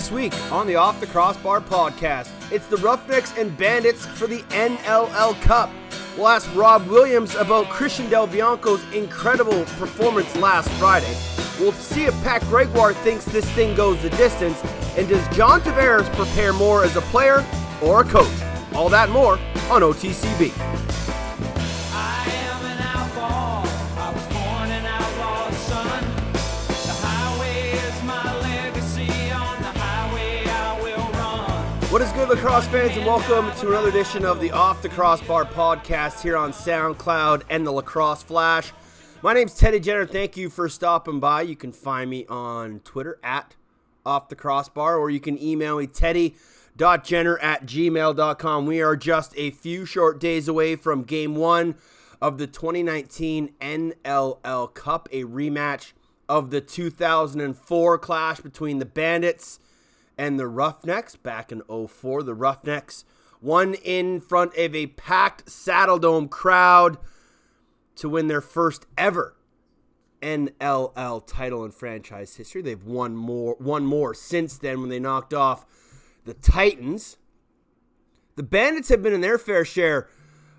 This week on the Off the Crossbar podcast, it's the Roughnecks and Bandits for the NLL Cup. We'll ask Rob Williams about Christian Del Bianco's incredible performance last Friday. We'll see if Pat Gregoire thinks this thing goes the distance, and does John Tavares prepare more as a player or a coach? All that more on OTCB. What is good, lacrosse fans, and welcome to another edition of the Off the Crossbar podcast here on SoundCloud and the Lacrosse Flash. My name's Teddy Jenner. Thank you for stopping by. You can find me on Twitter at Off the Crossbar, or you can email me teddy.jenner at gmail.com. We are just a few short days away from game one of the 2019 NLL Cup, a rematch of the 2004 clash between the Bandits and the Roughnecks back in 04. The Roughnecks won in front of a packed Saddle Dome crowd to win their first ever NLL title in franchise history. They've won more one more since then when they knocked off the Titans. The Bandits have been in their fair share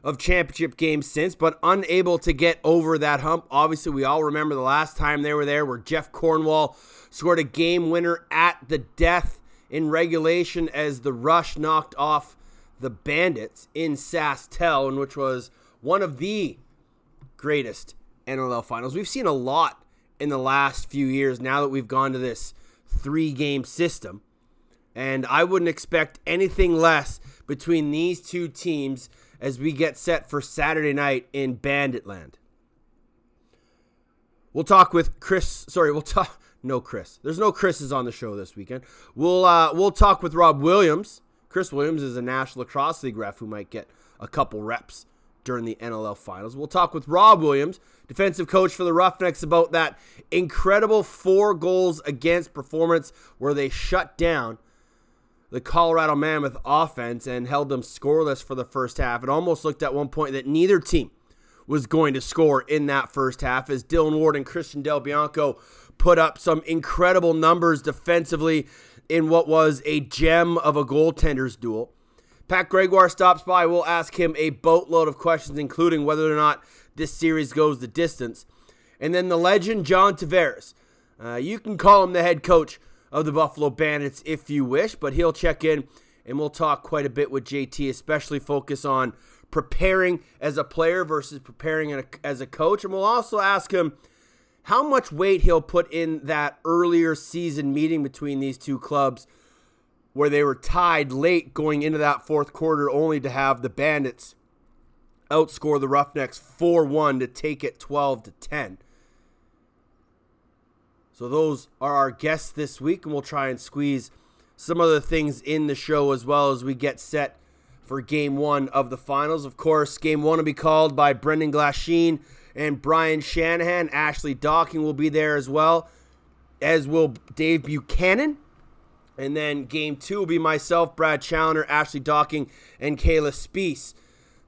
of championship games since, but unable to get over that hump. Obviously, we all remember the last time they were there where Jeff Cornwall scored a game winner at the death in regulation as the Rush knocked off the Bandits in SaskTel, and which was one of the greatest NLL finals. We've seen a lot in the last few years now that we've gone to this three game system. And I wouldn't expect anything less between these two teams as we get set for Saturday night in Banditland. We'll talk with Chris. Sorry, we'll talk. No Chris. There's no Chris's on the show this weekend. We'll uh, we'll talk with Rob Williams. Chris Williams is a National Lacrosse League ref who might get a couple reps during the NLL finals. We'll talk with Rob Williams, defensive coach for the Roughnecks, about that incredible four goals against performance where they shut down the Colorado Mammoth offense and held them scoreless for the first half. It almost looked at one point that neither team was going to score in that first half as Dylan Ward and Christian Del Bianco put up some incredible numbers defensively in what was a gem of a goaltender's duel. Pat Gregoire stops by. We'll ask him a boatload of questions, including whether or not this series goes the distance. And then the legend, John Tavares. Uh, you can call him the head coach of the Buffalo Bandits if you wish, but he'll check in and we'll talk quite a bit with JT, especially focus on preparing as a player versus preparing as a coach. And we'll also ask him how much weight he'll put in that earlier season meeting between these two clubs where they were tied late going into that fourth quarter only to have the Bandits outscore the Roughnecks 4-1 to take it 12 to 10. So those are our guests this week and we'll try and squeeze some other things in the show as well as we get set for game 1 of the finals. Of course, game 1 will be called by Brendan Glasheen and Brian Shanahan. Ashley Docking will be there as well, as will Dave Buchanan. And then game two will be myself, Brad Challoner, Ashley Docking, and Kayla Spees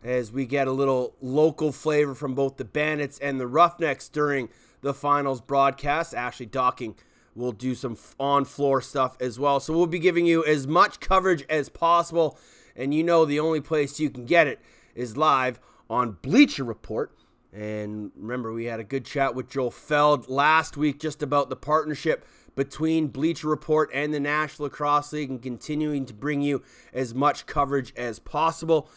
as we get a little local flavor from both the Bandits and the Roughnecks during the finals broadcast. Ashley Docking will do some on floor stuff as well. So we'll be giving you as much coverage as possible. And you know, the only place you can get it is live on Bleacher Report. And remember, we had a good chat with Joel Feld last week just about the partnership between Bleacher Report and the National Lacrosse League and continuing to bring you as much coverage as possible.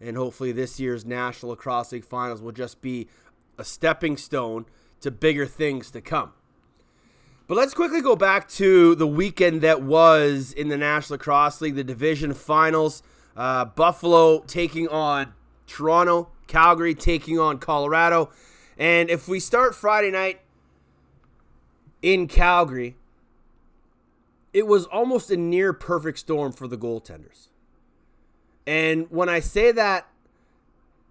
And hopefully, this year's National Lacrosse League finals will just be a stepping stone to bigger things to come. But let's quickly go back to the weekend that was in the National Lacrosse League, the division finals. Uh, Buffalo taking on Toronto, Calgary taking on Colorado. And if we start Friday night in Calgary, it was almost a near perfect storm for the goaltenders. And when I say that,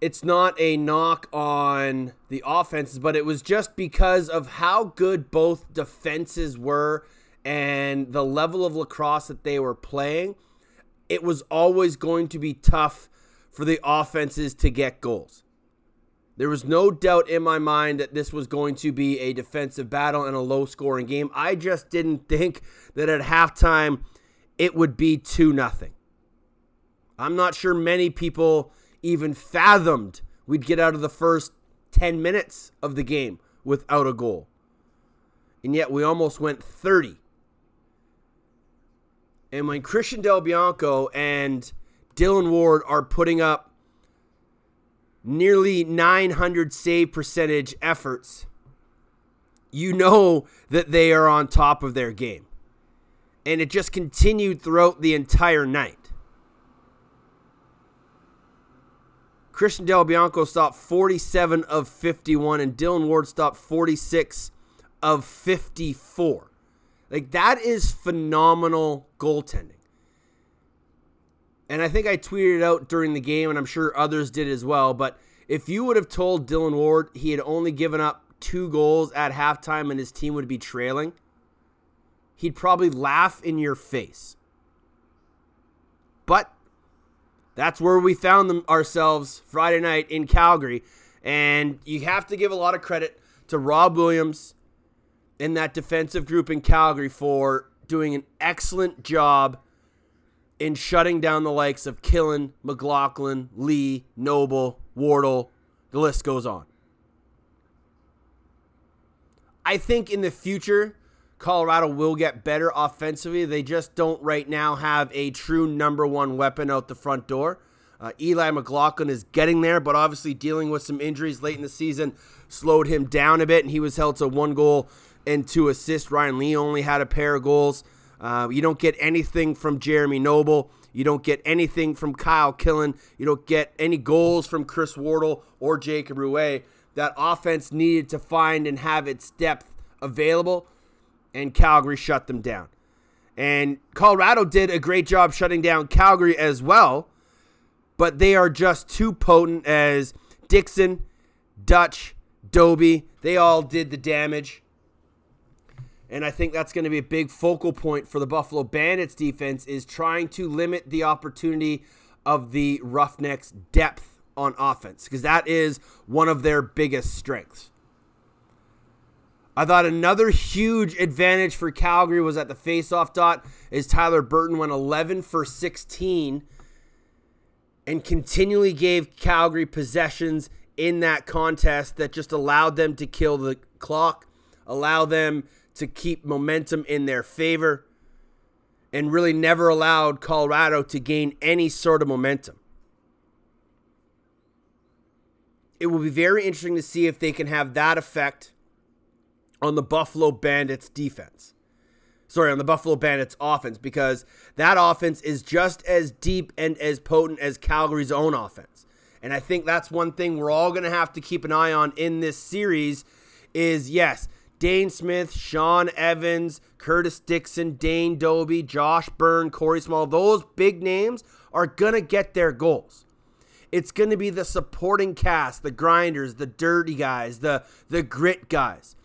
it's not a knock on the offenses, but it was just because of how good both defenses were and the level of lacrosse that they were playing. It was always going to be tough for the offenses to get goals. There was no doubt in my mind that this was going to be a defensive battle and a low scoring game. I just didn't think that at halftime it would be 2 nothing. I'm not sure many people even fathomed we'd get out of the first 10 minutes of the game without a goal. And yet we almost went 30. And when Christian Del Bianco and Dylan Ward are putting up nearly 900 save percentage efforts, you know that they are on top of their game. And it just continued throughout the entire night. Christian Del Bianco stopped 47 of 51, and Dylan Ward stopped 46 of 54. Like, that is phenomenal goaltending. And I think I tweeted out during the game, and I'm sure others did as well. But if you would have told Dylan Ward he had only given up two goals at halftime and his team would be trailing, he'd probably laugh in your face. But that's where we found them ourselves Friday night in Calgary. And you have to give a lot of credit to Rob Williams and that defensive group in Calgary for doing an excellent job in shutting down the likes of Killen, McLaughlin, Lee, Noble, Wardle. The list goes on. I think in the future, Colorado will get better offensively. They just don't right now have a true number one weapon out the front door. Uh, Eli McLaughlin is getting there, but obviously dealing with some injuries late in the season slowed him down a bit, and he was held to one goal and two assists. Ryan Lee only had a pair of goals. Uh, you don't get anything from Jeremy Noble. You don't get anything from Kyle Killen. You don't get any goals from Chris Wardle or Jacob Ruest. That offense needed to find and have its depth available, and Calgary shut them down. And Colorado did a great job shutting down Calgary as well, but they are just too potent as Dickson, Dutch, Dobbie, they all did the damage. And I think that's going to be a big focal point for the Buffalo Bandits defense is trying to limit the opportunity of the Roughnecks' depth on offense because that is one of their biggest strengths. I thought another huge advantage for Calgary was at the faceoff dot is Tyler Burton went 11 for 16 and continually gave Calgary possessions in that contest that just allowed them to kill the clock, allow them to keep momentum in their favor, and really never allowed Colorado to gain any sort of momentum. It will be very interesting to see if they can have that effect on the Buffalo Bandits defense. Sorry, on the Buffalo Bandits offense, because that offense is just as deep and as potent as Calgary's own offense. And I think that's one thing we're all going to have to keep an eye on in this series is yes, Dhane Smith, Sean Evans, Curtis Dickson, Dane Dobbie, Josh Byrne, Corey Small, those big names are going to get their goals. It's going to be the supporting cast, the grinders, the dirty guys, the the grit guys.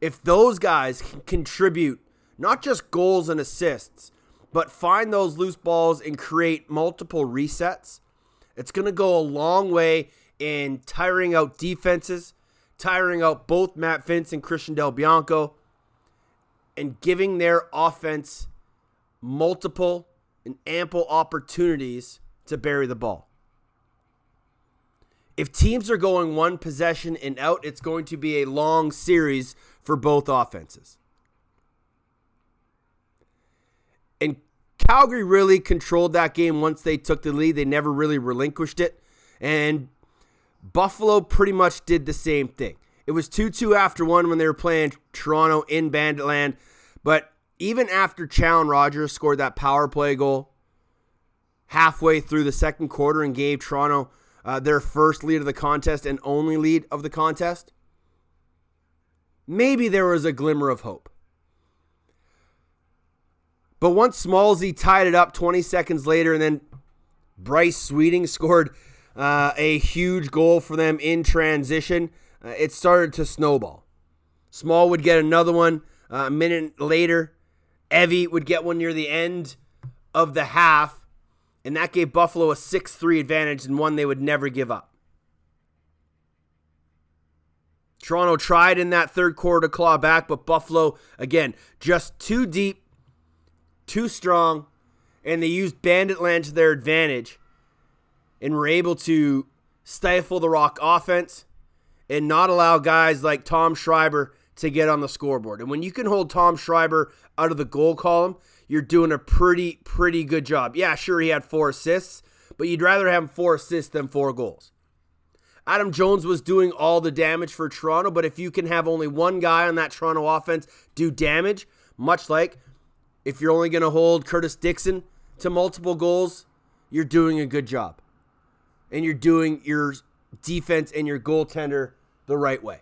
If those guys can contribute not just goals and assists, but find those loose balls and create multiple resets, it's going to go a long way in tiring out defenses, tiring out both Matt Vinc and Christian Del Bianco, and giving their offense multiple and ample opportunities to bury the ball. If teams are going one possession and out, it's going to be a long series for both offenses. And Calgary really controlled that game once they took the lead. They never really relinquished it. And Buffalo pretty much did the same thing. It was 2 2 after one when they were playing Toronto in Banditland. But even after Challen Rogers scored that power play goal halfway through the second quarter and gave Toronto uh, their first lead of the contest and only lead of the contest, maybe there was a glimmer of hope. But once Smallsy tied it up 20 seconds later, and then Bryce Sweeting scored uh, a huge goal for them in transition, uh, it started to snowball. Small would get another one uh, a minute later. Evie would get one near the end of the half, and that gave Buffalo a 6 3 advantage and one they would never give up. Toronto tried in that third quarter to claw back, but Buffalo, again, just too deep, too strong, and they used Bandit Land to their advantage and we were able to stifle the Rock offense and not allow guys like Tom Schreiber to get on the scoreboard. And when you can hold Tom Schreiber out of the goal column, you're doing a pretty, pretty good job. Yeah, sure, he had four assists, but you'd rather have four assists than four goals. Adam Jones was doing all the damage for Toronto, but if you can have only one guy on that Toronto offense do damage, much like if you're only going to hold Curtis Dickson to multiple goals, you're doing a good job. And you're doing your defense and your goaltender the right way.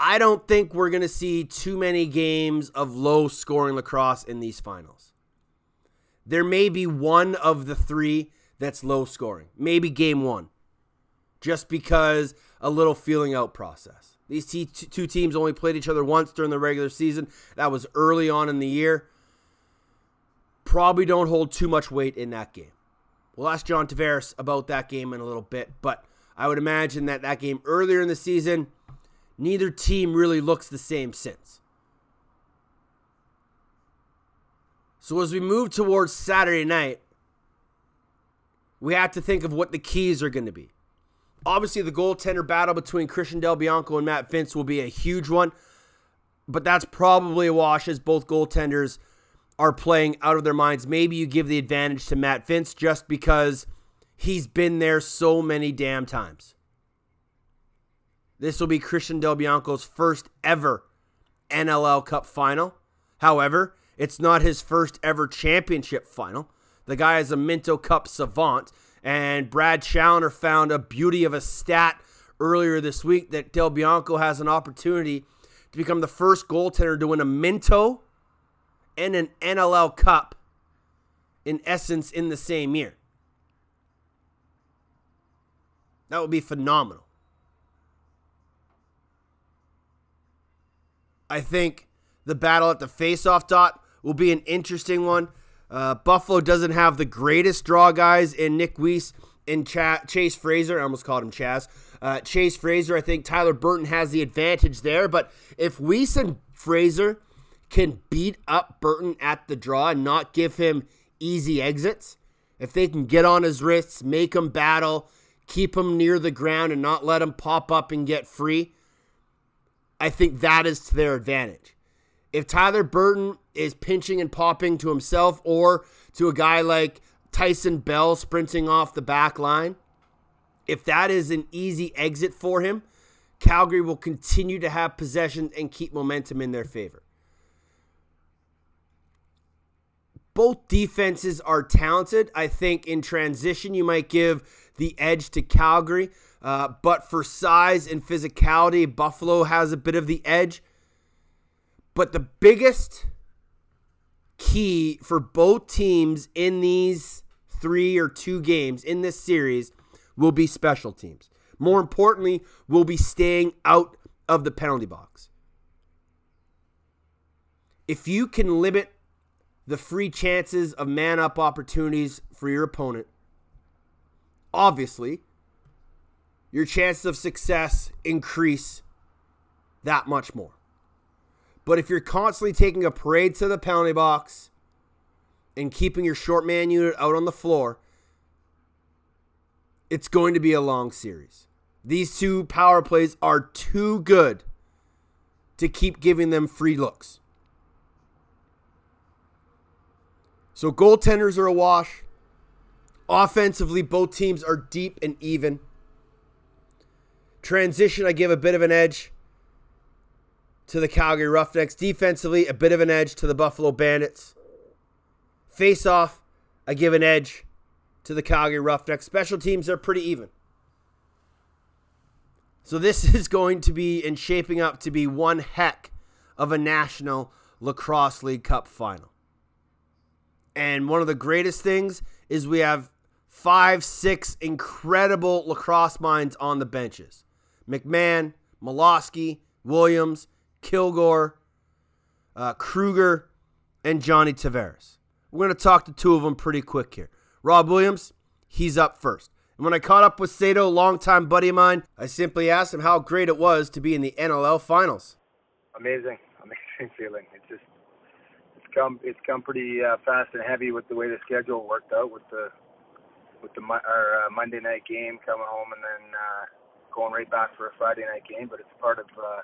I don't think we're going to see too many games of low scoring lacrosse in these finals. There may be one of the three that's low scoring, maybe game one, just because a little feeling out process. These two teams only played each other once during the regular season. That was early on in the year. Probably don't hold too much weight in that game. We'll ask John Tavares about that game in a little bit, but I would imagine that that game earlier in the season neither team really looks the same since. So as we move towards Saturday night, we have to think of what the keys are going to be. Obviously, the goaltender battle between Christian Del Bianco and Matt Vinc will be a huge one, but that's probably a wash as both goaltenders are playing out of their minds. Maybe you give the advantage to Matt Vinc just because he's been there so many damn times. This will be Christian Del Bianco's first ever NLL Cup final. However, it's not his first ever championship final. The guy is a Minto Cup savant, and Brad Challoner found a beauty of a stat earlier this week that Del Bianco has an opportunity to become the first goaltender to win a Minto and an NLL Cup in essence in the same year. That would be phenomenal. I think the battle at the faceoff dot will be an interesting one. Uh, Buffalo doesn't have the greatest draw guys in Nick Weiss and Ch- Chase Fraser. I almost called him Chaz. Uh, Chase Fraser, I think Tyler Burton has the advantage there. But if Weiss and Fraser can beat up Burton at the draw and not give him easy exits, if they can get on his wrists, make him battle, keep him near the ground, and not let him pop up and get free, I think that is to their advantage. If Tyler Burton is pinching and popping to himself or to a guy like Tyson Bell sprinting off the back line, if that is an easy exit for him, Calgary will continue to have possession and keep momentum in their favor. Both defenses are talented. I think in transition, you might give the edge to Calgary. Uh, but for size and physicality, Buffalo has a bit of the edge. But the biggest key for both teams in these three or two games in this series will be special teams. More importantly, will be staying out of the penalty box. If you can limit the free chances of man up opportunities for your opponent, obviously, your chances of success increase that much more. But if you're constantly taking a parade to the penalty box and keeping your short man unit out on the floor, it's going to be a long series. These two power plays are too good to keep giving them free looks. So goaltenders are a wash. Offensively, both teams are deep and even. Transition, I give a bit of an edge to the Calgary Roughnecks. Defensively, a bit of an edge to the Buffalo Bandits. Face off, I give an edge to the Calgary Roughnecks. Special teams are pretty even. So this is going to be and shaping up to be one heck of a National Lacrosse League Cup final. And one of the greatest things is we have five, six incredible lacrosse minds on the benches. McMahon, Malawsky, Williams, Kilgour, uh, Kruger, and Johnny Tavares. We're going to talk to two of them pretty quick here. Rob Williams, he's up first. And when I caught up with Sato, longtime buddy of mine, I simply asked him how great it was to be in the NLL finals. Amazing, amazing feeling. It's just, come it's come pretty uh, fast and heavy with the way the schedule worked out with the with the our uh, Monday night game coming home and then uh, going right back for a Friday night game. But it's part of uh,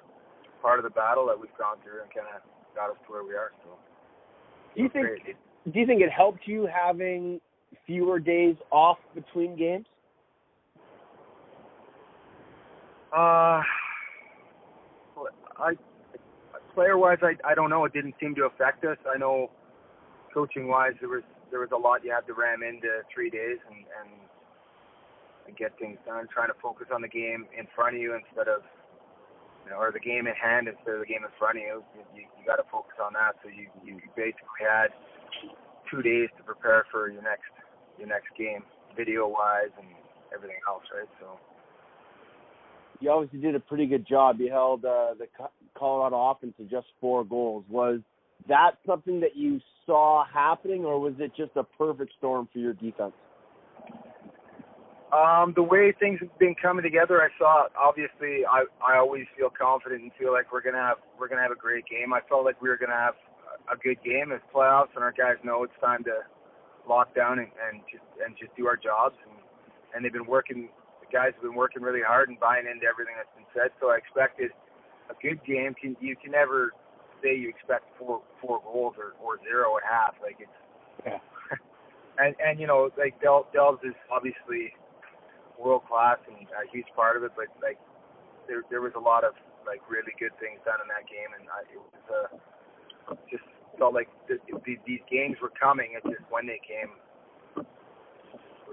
part of the battle that we've gone through and kind of got us to where we are. So Do you think great. do you think it helped you having fewer days off between games? Uh, I player wise, I I don't know. It didn't seem to affect us. I know coaching wise, there was there was a lot you had to ram into three days and and, and get things done. Trying to focus on the game in front of you instead of you know, or the game in hand instead of the game in front of you. You, you, got to focus on that. So you you basically had two days to prepare for your next your next game, video wise and everything else, right? So. You obviously did a pretty good job. You held uh, the Colorado offense to just four goals. Was that something that you saw happening, or was it just a perfect storm for your defense? Um, the way things have been coming together, I saw. Obviously, I I always feel confident and feel like we're gonna have we're gonna have a great game. I felt like we were gonna have a good game as playoffs, and our guys know it's time to lock down and, and just and just do our jobs. And and they've been working. The guys have been working really hard and buying into everything that's been said. So I expected a good game. Can you can never say you expect four four goals or or zero at half. Like it's Yeah. and and you know like Del Delves is obviously world class and a huge part of it, but like there there was a lot of like really good things done in that game, and I, it was uh, just felt like th- th- these games were coming. It's just when they came.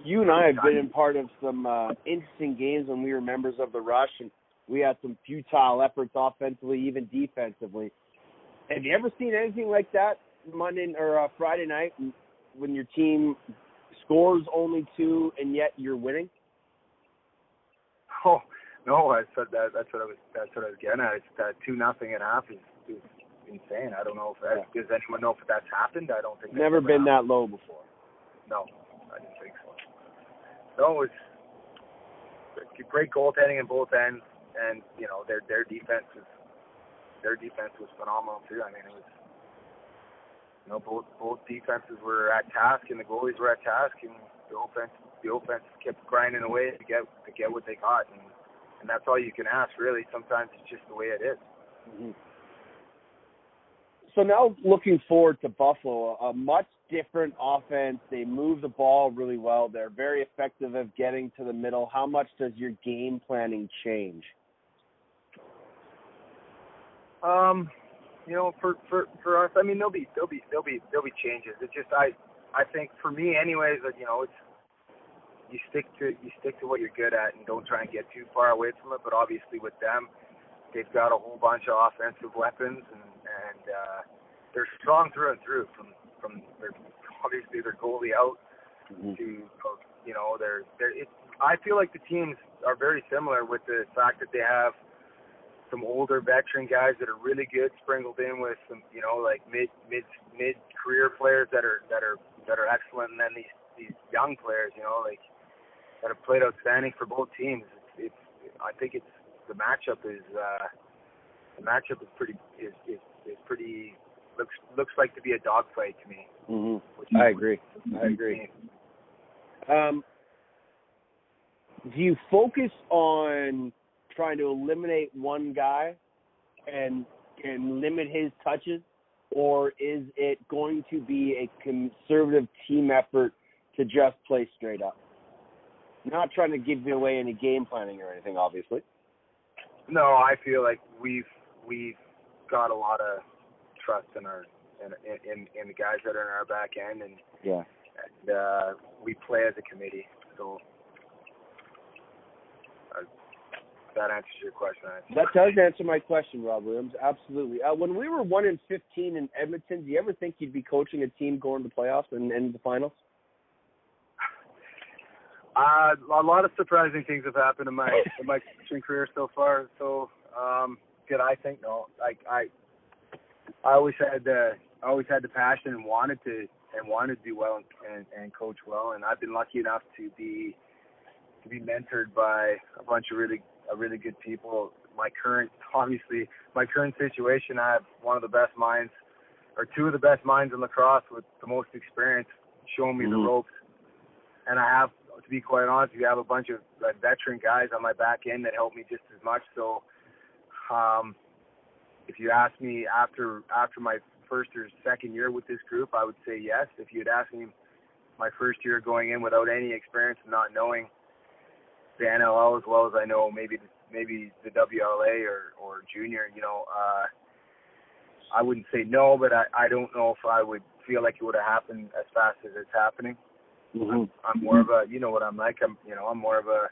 You and I have been in part of some uh, interesting games when we were members of the Rush, and we had some futile efforts offensively, even defensively. Have you ever seen anything like that Monday or uh, Friday night when your team scores only two and yet you're winning? Oh no, I said that. That's what I was. That's what I was getting at. It's that two nothing at half is, is insane. I don't know if that, does anyone know if that's happened. I don't think. that's Never been happened. that low before. No, I didn't think so. No, it was great goaltending in both ends, and you know their their defense was their defense was phenomenal too. I mean, it was you know both both defenses were at task, and the goalies were at task, and the offense the offense kept grinding away to get to get what they got, and and that's all you can ask really. Sometimes it's just the way it is. Mm-hmm. So now looking forward to Buffalo, a much different offense. They move the ball really well. They're very effective at getting to the middle. How much does your game planning change? Um, you know, for for for us, I mean, there'll be there'll be there'll be there'll be changes. It's just I I think for me, anyways, that you know, it's you stick to you stick to what you're good at and don't try and get too far away from it. But obviously, with them, they've got a whole bunch of offensive weapons and and uh, they're strong through and through. From from their obviously their goalie out to you know they're they're. It, I feel like the teams are very similar with the fact that they have some older veteran guys that are really good sprinkled in with some you know like mid mid mid career players that are that are that are excellent and then these these young players you know like that have played outstanding for both teams it's, it's I think it's the matchup is uh the matchup is pretty is is, is pretty looks looks like to be a dogfight to me Mm-hmm. which I agree. I agree. Um, do you focus on trying to eliminate one guy and and limit his touches, or is it going to be a conservative team effort to just play straight up? Not trying to give you away any game planning or anything, obviously. No, I feel like we've we've got a lot of trust in our in in, in the guys that are in our back end, and, Yeah. and uh, we play as a committee. So uh, that answers your question. I That does answer my question, Rob Williams. Absolutely. Uh, when we were one in fifteen in Edmonton, do you ever think you'd be coaching a team going to the playoffs and, and the finals? Uh, a lot of surprising things have happened in my in my coaching career so far. So, um, did I think no? Like I, I always had the I always had the passion and wanted to and wanted to do well and, and and coach well. And I've been lucky enough to be to be mentored by a bunch of really a really good people. My current obviously my current situation, I have one of the best minds or two of the best minds in lacrosse with the most experience, showing me the Mhm. ropes. And I have, to be quite honest, you have a bunch of uh, veteran guys on my back end that help me just as much. So, um, if you ask me after after my first or second year with this group, I would say yes. If you'd asked me my first year going in without any experience and not knowing the NLL as well as I know maybe maybe the WLA or or junior, you know, uh, I wouldn't say no, but I I don't know if I would feel like it would have happened as fast as it's happening. Mhm. I'm more of a you know what I'm like. I'm you know I'm more of a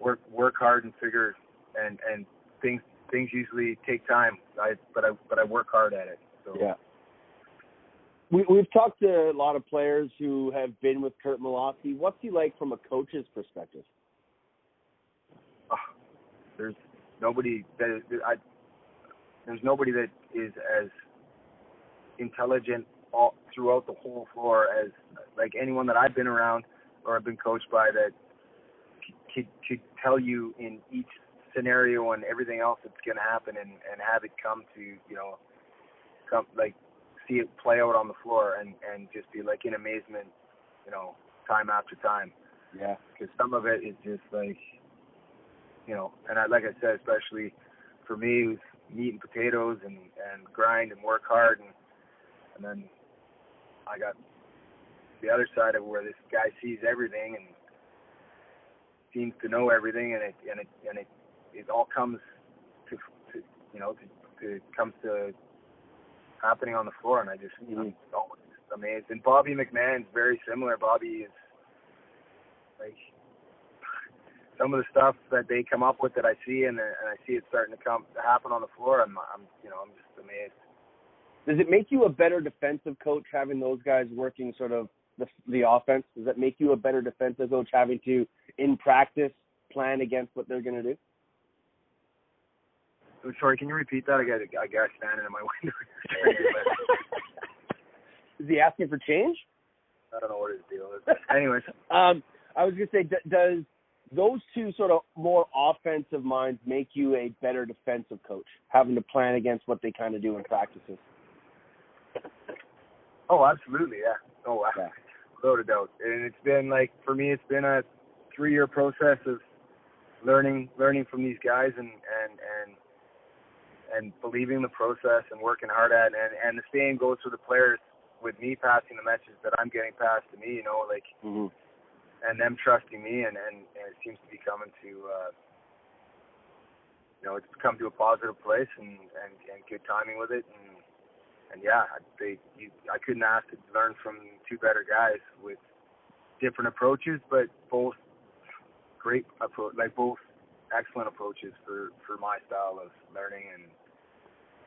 work work hard and figure and and things things usually take time. I but I but I work hard at it. So Yeah. We, we've talked to a lot of players who have been with Curt Malawsky. What's he like from a coach's perspective? There's nobody that is, I there's nobody that is as intelligent all throughout the whole floor as like anyone that I've been around or I've been coached by that could could tell you in each scenario and everything else that's going to happen and and have it come to you know come like see it play out on the floor and and just be like in amazement you know time after time Yeah. because some of it is just like, you know, and I like I said, especially for me, who's meat and potatoes and and grind and work hard, and and then I got the other side of where this guy sees everything and seems to know everything, and it and it and it it all comes to, to you know to, to comes to happening on the floor, and I just Mhm. I'm always amazed. And Bobby McMahon's very similar. Bobby is like some of the stuff that they come up with that I see and, and I see it starting to come to happen on the floor. I'm, I'm, you know, I'm just amazed. Does it make you a better defensive coach having those guys working sort of the the offense? Does that make you a better defensive coach having to in practice plan against what they're going to do? Oh, sorry, can you repeat that? I got a, guy standing in my window. Is he asking for change? I don't know what his deal is. Anyways, Um, I was going to say, d- does those two sort of more offensive minds make you a better defensive coach, having to plan against what they kind of do in practices? oh, absolutely, yeah. Oh, Yeah. without a doubt. And it's been like for me, it's been a three-year process of learning, learning from these guys, and and and and believing the process and working hard at it. And and the same goes for the players with me passing the message that I'm getting passed to me. You know, like Mm-hmm. And them trusting me, and and, and it seems to be coming to. uh you know, it's come to a positive place and and and good timing with it, and and yeah, they you, I couldn't ask to learn from two better guys with different approaches, but both great approach, like both excellent approaches for for my style of learning and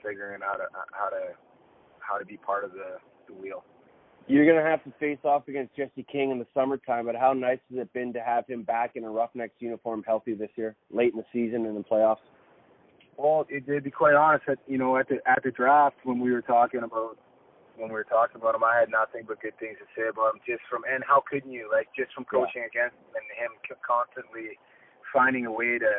figuring out how to how to how to be part of the the wheel. You're going to have to face off against Jesse King in the summertime, but how nice has it been to have him back in a Roughnecks uniform healthy this year, late in the season and in the playoffs? Well, it, to be quite honest, at, you know, at the at the draft when we were talking about when we were talking about him, I had nothing but good things to say about him. Just from and how couldn't you like just from Yeah. coaching against him and him constantly finding a way to,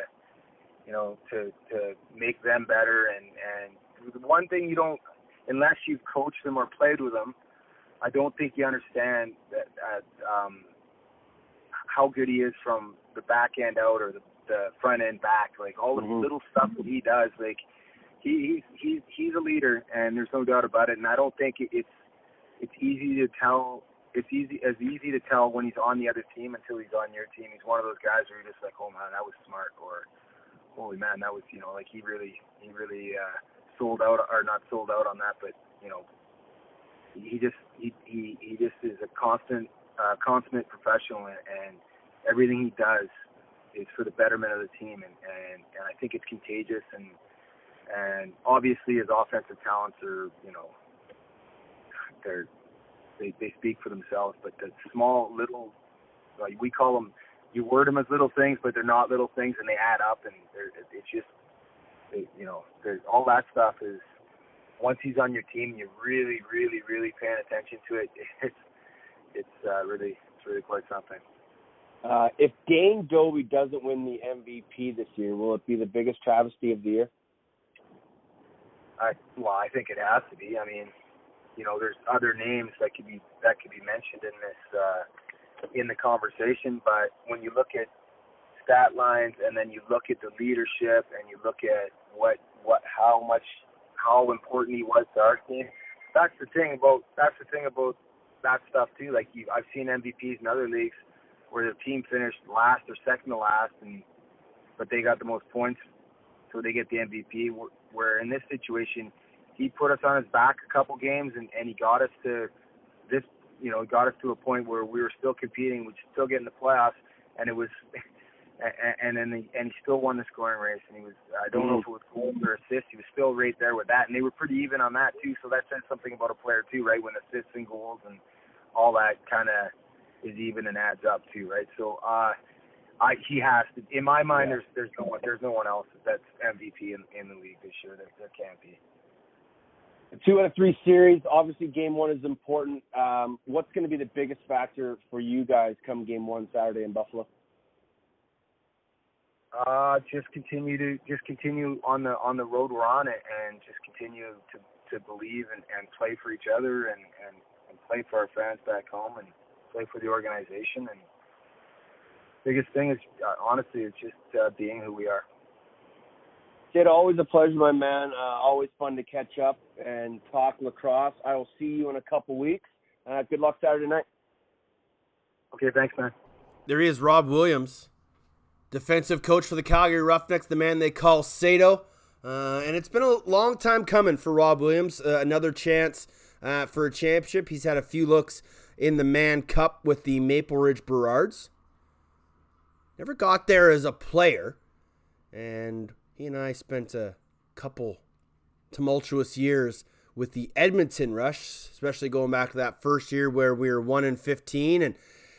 you know, to to make them better. And and the one thing you don't, unless you've coached them or played with them, I don't think you understand that, that um, how good he is from the back end out or the the front end back, like all the Mhm. little stuff that he does. Like he he's he's he's a leader, and there's no doubt about it. And I don't think it, it's it's easy to tell. It's easy as easy to tell when he's on the other team until he's on your team. He's one of those guys where you're just like, oh man, that was smart, or holy man, that was you know like he really he really uh, sold out or not sold out on that, but you know he just he he he just is a constant uh, consummate professional, and, and everything he does is for the betterment of the team, and and and I think it's contagious, and and obviously his offensive talents are you know they're they they speak for themselves, but the small little like we call them you word them as little things, but they're not little things, and they add up, and they're, it's just it, you know there's all that stuff is once he's on your team, you're really, really, really paying attention to it. It's it's uh, really it's really quite something. Uh, if Dane Dobbie doesn't win the MVP this year, will it be the biggest travesty of the year? I well, I think it has to be. I mean, you know, there's other names that could be that could be mentioned in this uh, in the conversation. But when you look at stat lines and then you look at the leadership and you look at what what how much how important he was to our team. That's the thing about that's the thing about that stuff too. Like you, I've seen MVPs in other leagues where the team finished last or second to last, and but they got the most points, so they get the MVP. Where in this situation, he put us on his back a couple games, and and he got us to this, you know, got us to a point where we were still competing, we were still getting the playoffs, and it was. And and then he, and he still won the scoring race, and he was I don't know if it was goals or assists. He was still right there with that, and they were pretty even on that too. So that says something about a player too, right? When assists and goals and all that kind of is even and adds up too, right? So uh, I he has to. In my mind, Yeah. there's there's no one there's no one else that's MVP in in the league this year. There there can't be. Two out of three series. Obviously, game one is important. Um, what's going to be the biggest factor for you guys come game one Saturday in Buffalo? Uh, just continue to just continue on the on the road we're on it, and just continue to to believe and, and play for each other, and, and and play for our fans back home, and play for the organization. And biggest thing is uh, honestly, it's just uh, being who we are. Sid, always a pleasure, my man. Uh, always fun to catch up and talk lacrosse. I will see you in a couple weeks. Uh, good luck Saturday night. Okay, thanks, man. There he is, Rob Williams, defensive coach for the Calgary Roughnecks, the man they call Sato. Uh, and it's been a long time coming for Rob Williams. Uh, another chance uh, for a championship. He's had a few looks in the Mann Cup with the Maple Ridge Burrards. Never got there as a player. And he and I spent a couple tumultuous years with the Edmonton Rush, especially going back to that first year where we were 1 and 15. And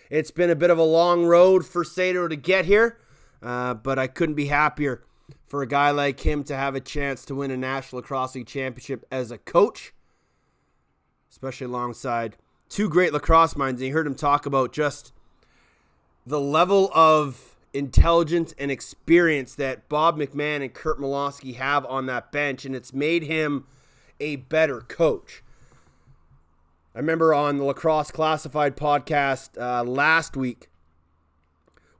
it's been a bit of a long road for Sato to get here, uh, but I couldn't be happier for a guy like him to have a chance to win a National Lacrosse League championship as a coach, especially alongside two great lacrosse minds. And you heard him talk about just the level of intelligence and experience that Bob McMahon and Curt Malawsky have on that bench, and it's made him a better coach. I remember on the Lacrosse Classified podcast uh, last week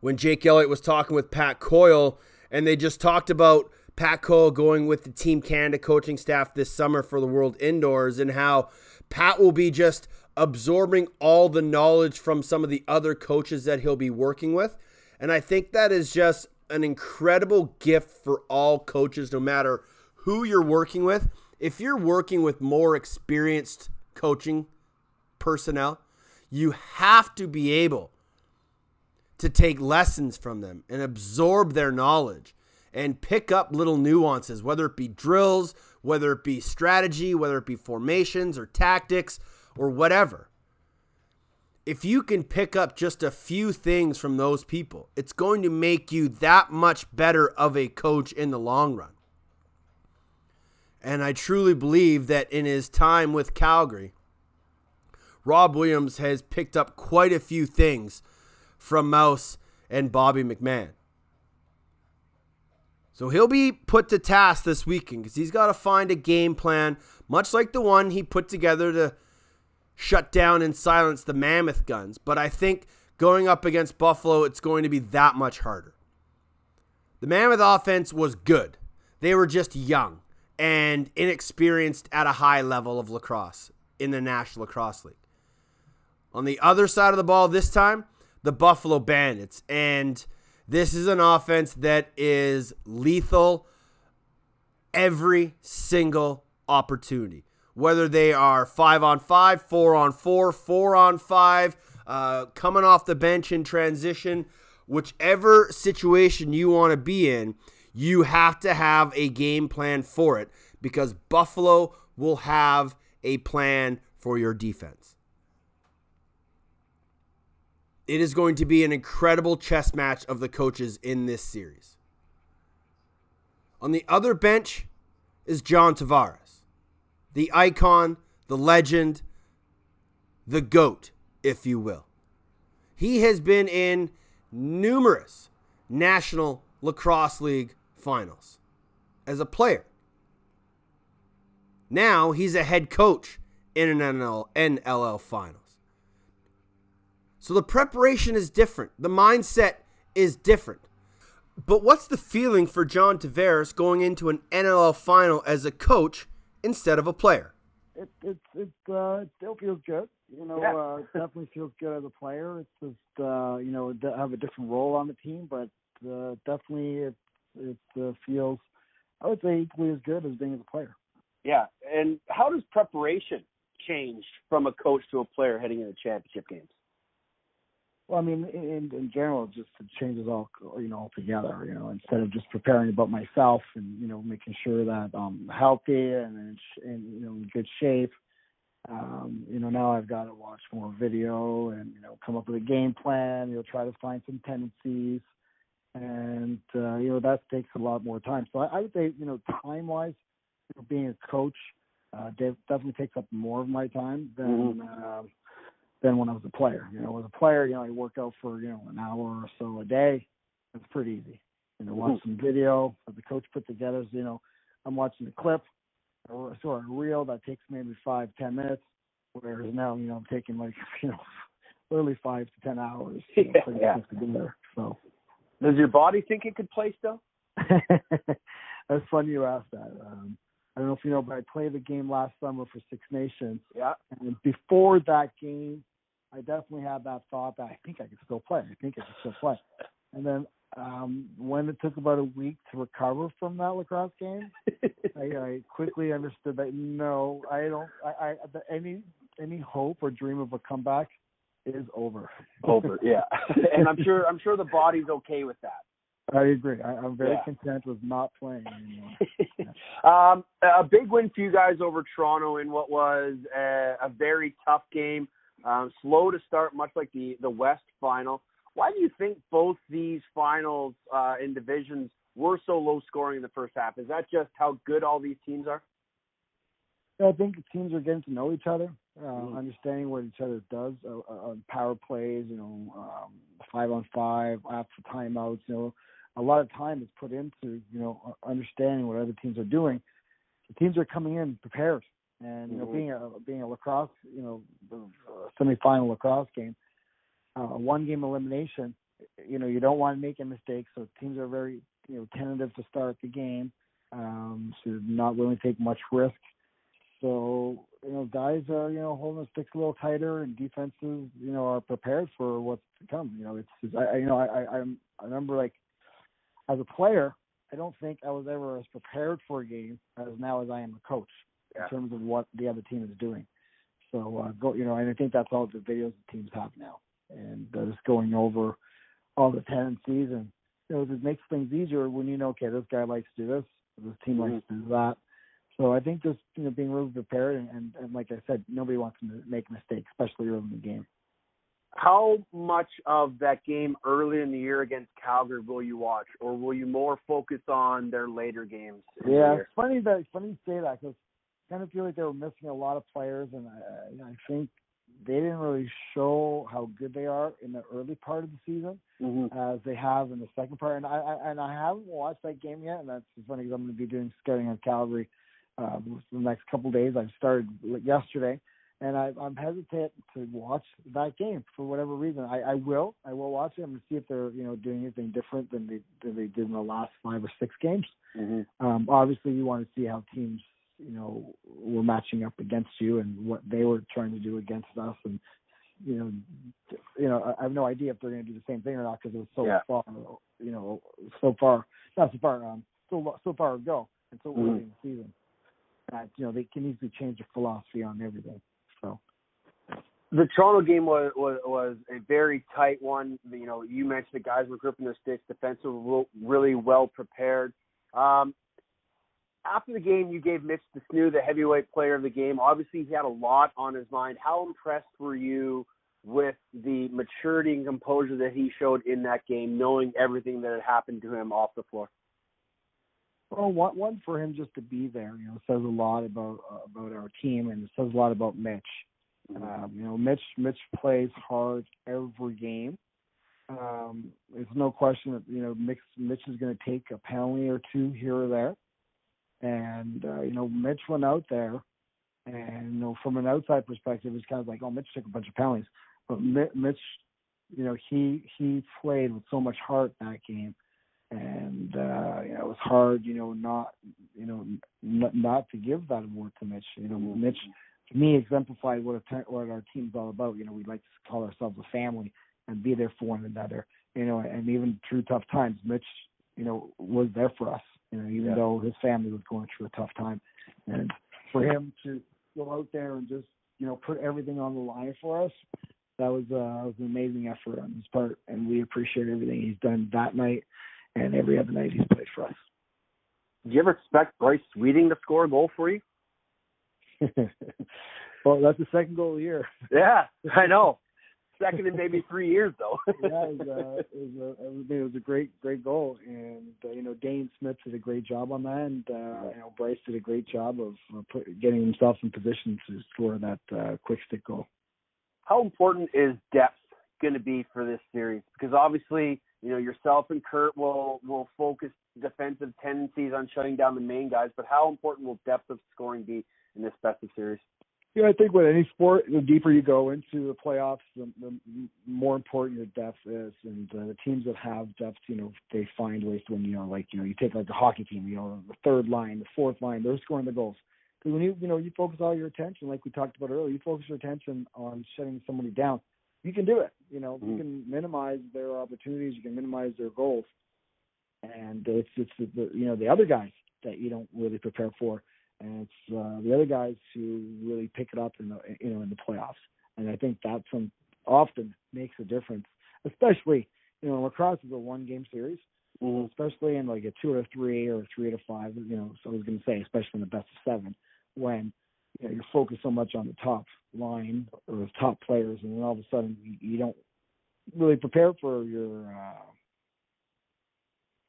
when Jake Elliott was talking with Pat Coyle, and they just talked about Pat Coyle going with the Team Canada coaching staff this summer for the World Indoors and how Pat will be just absorbing all the knowledge from some of the other coaches that he'll be working with. And I think that is just an incredible gift for all coaches, no matter who you're working with. If you're working with more experienced coaching personnel, you have to be able to take lessons from them and absorb their knowledge and pick up little nuances, whether it be drills, whether it be strategy, whether it be formations or tactics or whatever. If you can pick up just a few things from those people, it's going to make you that much better of a coach in the long run. And I truly believe that in his time with Calgary, Rob Williams has picked up quite a few things from Mouse and Bobby McMahon. So he'll be put to task this weekend because he's got to find a game plan, much like the one he put together to shut down and silence the Mammoth guns. But I think going up against Buffalo, it's going to be that much harder. The Mammoth offense was good, they were just young and inexperienced at a high level of lacrosse in the National Lacrosse League. On the other side of the ball this time, the Buffalo Bandits. And this is an offense that is lethal every single opportunity. Whether they are five on five, four on four, four on five, uh, coming off the bench in transition, whichever situation you want to be in, you have to have a game plan for it because Buffalo will have a plan for your defense. It is going to be an incredible chess match of the coaches in this series. On the other bench is John Tavares, the icon, the legend, the GOAT, if you will. He has been in numerous National Lacrosse League finals as a player. Now he's a head coach in an NL, NLL finals. So the preparation is different. The mindset is different. But what's the feeling for John Tavares going into an NLL final as a coach instead of a player? It it it uh, it still feels good. You know, Yeah. uh, it definitely feels good as a player. It's just uh, you know to have a different role on the team, but uh, definitely it it uh, feels I would say equally as good as being as a player. Yeah. And how does preparation change from a coach to a player heading into championship games? Well, I mean, in in general, just it changes all you know altogether. You know, instead of just preparing about myself and you know making sure that I'm healthy and in, in you know in good shape. Um, you know, now I've got to watch more video and you know come up with a game plan. You know, try to find some tendencies, and uh, you know that takes a lot more time. So I, I would say you know time wise, you know, being a coach uh, definitely takes up more of my time than. um than when I was a player. You know, as a player, you know, I work out for, you know, an hour or so a day. It's pretty easy. You know, watch some video that the coach put together. So, you know, I'm watching a clip or sort of a reel that takes maybe five, ten minutes. Whereas now, you know, I'm taking like, you know, literally five to ten hours you know, Yeah, putting yeah. stuff together. So Does your body think it could play still? that's funny you asked that. Um, I don't know if you know, but I played the game last summer for Six Nations. Yeah. And before that game, I definitely had that thought that I think I could still play. I think I could still play. And then um, when it took about a week to recover from that lacrosse game, I, I quickly understood that no, I don't. I, I any any hope or dream of a comeback is over. Over, yeah. and I'm sure I'm sure the body's okay with that. I agree. I, I'm very Yeah. content with not playing anymore. um, a big win for you guys over Toronto in what was a, a very tough game. Um, slow to start, much like the the West final. Why do you think both these finals uh, in divisions were so low scoring in the first half? Is that just how good all these teams are? Yeah, I think the teams are getting to know each other, uh, Mhm. understanding what each other does uh, uh, on power plays, you know, um, five on five, after timeouts. You know, a lot of time is put into you know understanding what other teams are doing. The teams are coming in prepared, and you know, Mhm. being a being a lacrosse, you know, uh, semifinal lacrosse game, uh, one game elimination. You know, you don't want to make a mistake, so teams are very you know tentative to start the game. Um, so not willing to take much risk. So you know, guys are you know holding the sticks a little tighter, and defenses you know are prepared for what's to come. You know, it's, I you know I I I'm, I remember like as a player, I don't think I was ever as prepared for a game as now as I am a coach Yeah. in terms of what the other team is doing. So uh, go you know, and I think that's all the videos the teams have now, and uh, just going over all the tendencies and you know it makes things easier when you know okay this guy likes to do this, this team likes to do that. So I think just you know being really prepared and, and, and like I said, nobody wants to make mistakes, especially early in the game. How much of that game early in the year against Calgary will you watch, or will you more focus on their later games? Yeah, it's funny that it's funny you say that because kind of feel like they were missing a lot of players, and I, I think they didn't really show how good they are in the early part of the season Mhm. as they have in the second part. And I, I and I haven't watched that game yet, and that's funny because I'm going to be doing scouting on Calgary uh, for the next couple of days. I started yesterday, and I, I'm hesitant to watch that game for whatever reason. I, I will, I will watch it. I'm going to see if they're you know doing anything different than they than they did in the last five or six games. Mhm. Um, obviously, you want to see how teams, you know, were matching up against you and what they were trying to do against us, and you know, you know, I I have no idea if they're going to do the same thing or not because it was so Yeah. far, you know, so far, not so far, um, so so far ago and so early in the season that you know they can easily change their philosophy on everything. So the Toronto game was, was was a very tight one. You know, you mentioned the guys were gripping their sticks, defensive really well prepared. Um, after the game, you gave Mitch de Snoo the heavyweight player of the game. Obviously, he had a lot on his mind. How impressed were you with the maturity and composure that he showed in that game, knowing everything that had happened to him off the floor? Well, one one for him just to be there, you know, says a lot about uh, about our team, and it says a lot about Mitch. Um, you know, Mitch Mitch plays hard every game. Um, there's no question that you know Mitch Mitch is going to take a penalty or two here or there, and uh, you know Mitch went out there And you know, from an outside perspective, it's kind of like, oh, Mitch took a bunch of penalties, but Mitch, you know, he he played with so much heart that game, and uh, you know, it was hard, you know, not you know, not, not to give that award to Mitch. You know, Mitch to me exemplified what a, what our team's all about. You know, we like to call ourselves a family and be there for one another. You know, and even through tough times, Mitch, you know, was there for us. You know, even Yeah. though his family was going through a tough time, and for him to go out there and just you know put everything on the line for us, that was uh, was an amazing effort on his part, and we appreciate everything he's done that night and every other night he's played for us. Do you ever expect Bryce Sweeting to score a goal for you? well, that's the second goal of the year. Yeah, I know. Second in maybe three years though. yeah, it was, uh, it was a it was, a great great goal, and uh, you know Dhane Smith did a great job on that, and uh, you know Bryce did a great job of uh, put, getting himself in position to score that uh, quick stick goal. How important is depth going to be for this series? Because obviously, you know, yourself and Curt will will focus defensive tendencies on shutting down the main guys, but how important will depth of scoring be in this best of series? Yeah, I think with any sport, the deeper you go into the playoffs, the, the more important your depth is. And uh, the teams that have depth, you know, they find ways to win. You know, like you know, you take like a hockey team. You know, the third line, the fourth line, they're scoring the goals. Because when you you know you focus all your attention, like we talked about earlier, you focus your attention on shutting somebody down. You can do it. You know, Mhm. you can minimize their opportunities. You can minimize their goals. And it's it's the, the you know the other guys that you don't really prepare for and it's uh, the other guys who really pick it up in the you know in the playoffs. And I think that's when often makes a difference, especially you know lacrosse is a one game series, Mm-hmm. especially in like a two out of three or three out of five. You know, so I was going to say especially in the best of seven when you know you're focused so much on the top line or the top players, and then all of a sudden you, you don't really prepare for your uh,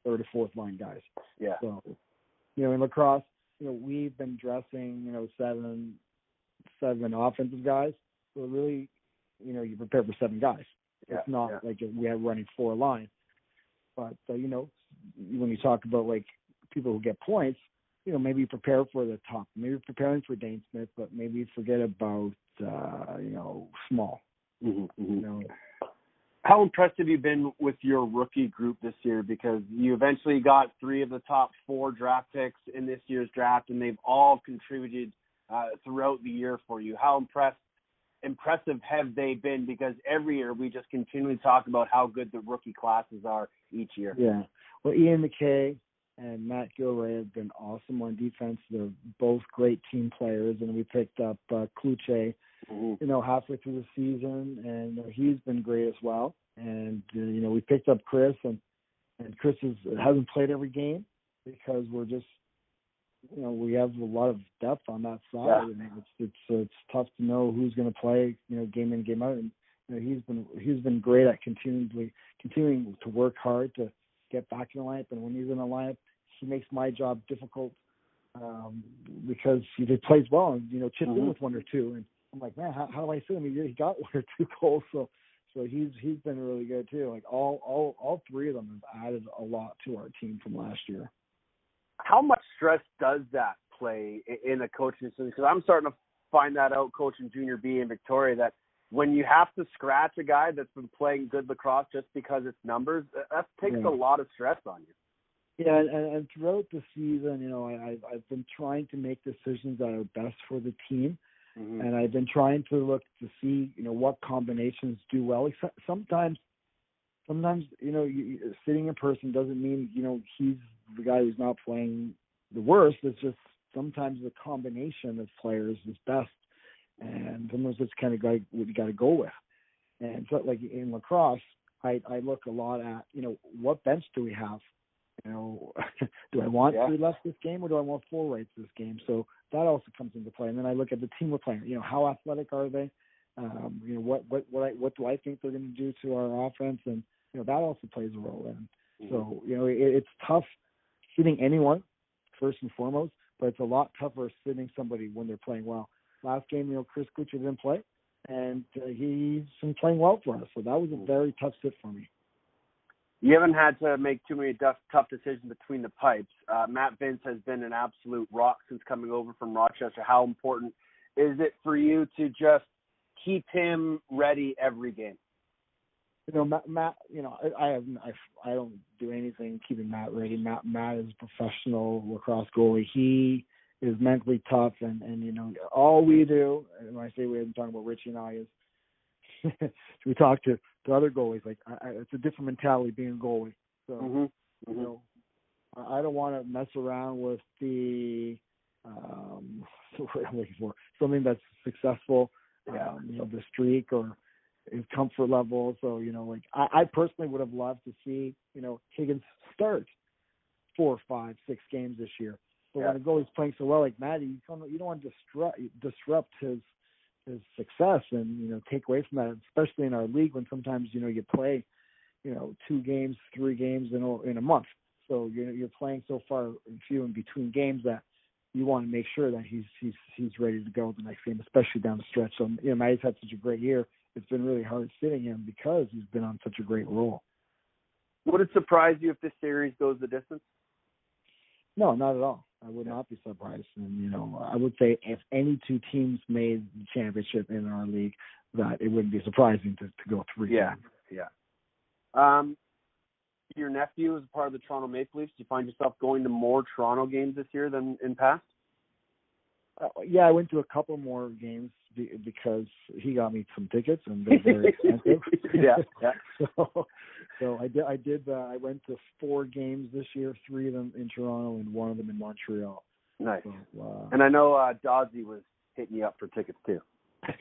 third or fourth line guys. Yeah. So, you know, in lacrosse, you know, we've been dressing, you know, seven seven offensive guys. So really, you know, you prepare for seven guys. Yeah, it's not yeah. like we are running four lines. But uh, you know, when you talk about like people who get points, you know, maybe you prepare for the top. Maybe you're preparing for Dhane Smith, but maybe you forget about uh, you know, small. Mm-hmm. You know, How impressed have you been with your rookie group this year? Because you eventually got three of the top four draft picks in this year's draft, and they've all contributed uh, throughout the year for you. How impressed, impressive have they been? Because every year we just continually talk about how good the rookie classes are each year. Yeah. Well, Ian MacKay and Matt Gilray have been awesome on defense. They're both great team players, and we picked up uh, Kluche, Mhm. you know, halfway through the season, and he's been great as well. And uh, you know, we picked up Chris, and and Chris is, hasn't played every game because we're just, you know, we have a lot of depth on that side, Yeah. and it's it's it's tough to know who's going to play, you know, game in game out. And you know, he's been he's been great at continually continuing to work hard to get back in the lineup. And when he's in the lineup, he makes my job difficult um, because he plays well and you know chips in Mhm. with one or two. And I'm like, man, how, how do I see him? He, got one or two goals, so so he's he's been really good too. Like all all all three of them have added a lot to our team from last year. How much stress does that play in a coaching system? Because I'm starting to find that out coaching junior B in Victoria that when you have to scratch a guy that's been playing good lacrosse just because it's numbers, that- that takes Yeah. a lot of stress on you. Yeah, and, and, throughout the season, you know, I, I've I've been trying to make decisions that are best for the team. Mm-hmm. and I've been trying to look to see, you know, what combinations do well. Sometimes, sometimes, you know, you, sitting in person doesn't mean, you know, he's the guy who's not playing the worst. It's just sometimes the combination of players is best, and sometimes it's kind of like what you got to go with. And so, like in lacrosse, I I look a lot at, you know, what bench do we have? You know, do I want Yeah. three left this game or do I want four rights this game? So that also comes into play. And then I look at the team we're playing. You know, how athletic are they? Um, you know, what what what I what do I think they're going to do to our offense? And you know, that also plays a role in. So you know, it, it's tough sitting anyone first and foremost, but it's a lot tougher sitting somebody when they're playing well. Last game, you know, Chris Kuchar didn't play, and uh, he's been playing well for us. So that was a very tough sit for me. You haven't had to make too many tough, tough decisions between the pipes. Uh, Matt Vinc has been an absolute rock since coming over from Rochester. How important is it for you to just keep him ready every game? you know, Matt, Matt you know, I, I have, I, I don't do anything keeping Matt ready. Matt, Matt is a professional lacrosse goalie. He is mentally tough, and and you know, all we do, and when I say we, I'm talking about Richie and I, is we talk to to other goalies. Like, I, I, it's a different mentality being a goalie. So, Mm-hmm. you know, I I don't want to mess around with the um what I'm looking for something that's successful, Yeah. um, you know, the streak or his comfort level. So you know, like I, I personally would have loved to see you know Higgins start four, five, six games this year. But Yeah. when a goalie's playing so well like Matty, you don't you don't want to disrupt disrupt his his success and you know take away from that, especially in our league when sometimes you know you play you know two games, three games in a, in a month. So you're you're playing so far and few in between games that you want to make sure that he's he's he's ready to go the next game, especially down the stretch. So you know, Matty's had such a great year. It's been really hard sitting him because he's been on such a great roll. Would it surprise you if this series goes the distance? No, not at all. I would not be surprised. And you know, I would say if any two teams made the championship in our league, that it wouldn't be surprising to, to go three. Yeah. yeah. Um, your nephew is a part of the Toronto Maple Leafs. Do you find yourself going to more Toronto games this year than in past? Uh, yeah, I went to a couple more games because he got me some tickets and they're very expensive. Yeah, yeah. so, so I did. I did. Uh, I went to four games this year. Three of them in Toronto and one of them in Montreal. Nice. So, uh, And I know uh, Dodzy was hitting you up for tickets too.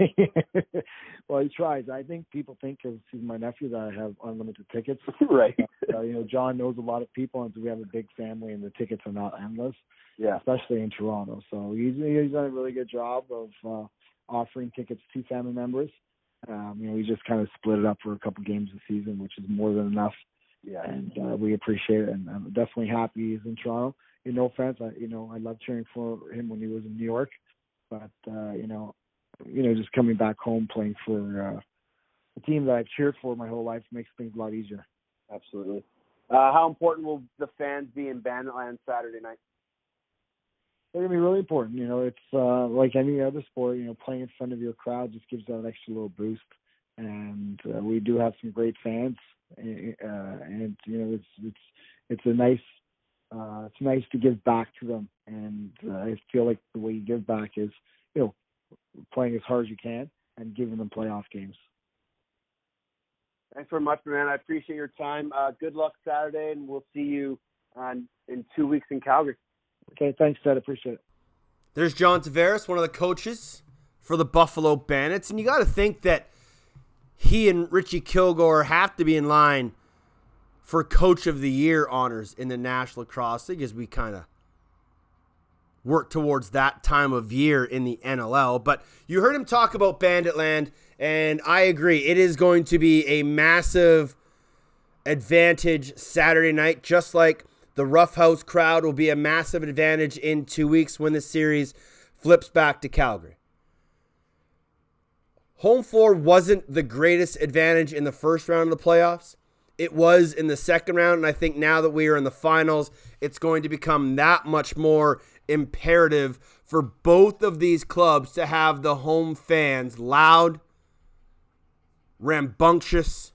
well, he tries. I think people think because he's my nephew that I have unlimited tickets. right. Uh, you know, John knows a lot of people, and so we have a big family, and the tickets are not endless, Yeah. especially in Toronto. So he's he's done a really good job of uh, offering tickets to family members. Um, you know, we just kind of split it up for a couple games a season, which is more than enough, Yeah. and uh, we appreciate it. And I'm definitely happy he's in Toronto. You know, no offense, I you know I love cheering for him when he was in New York, but uh, you know, you know, just coming back home playing for uh, a team that I've cheered for my whole life makes things a lot easier. Absolutely. Uh, how important will the fans be in Banditland Saturday night? They're gonna be really important. You know, it's uh, like any other sport. You know, playing in front of your crowd just gives that extra little boost. And uh, we do have some great fans, uh, and you know, it's it's it's a nice uh, it's nice to give back to them. And uh, I feel like the way you give back is, you know, playing as hard as you can and giving them playoff games. Thanks very much, man. I appreciate your time. Uh, good luck Saturday, and we'll see you on, in two weeks in Calgary. Okay, thanks, Ted. Appreciate it. There's John Tavares, one of the coaches for the Buffalo Bandits, and you got to think that he and Richie Kilgour have to be in line for Coach of the Year honors in the National Lacrosse League as we kind of work towards that time of year in the NLL. But you heard him talk about Banditland, and I agree. It is going to be a massive advantage Saturday night, just like the Roughhouse crowd will be a massive advantage in two weeks when the series flips back to Calgary. Home floor wasn't the greatest advantage in the first round of the playoffs. It was in the second round, and I think now that we are in the finals, it's going to become that much more imperative for both of these clubs to have the home fans loud, rambunctious,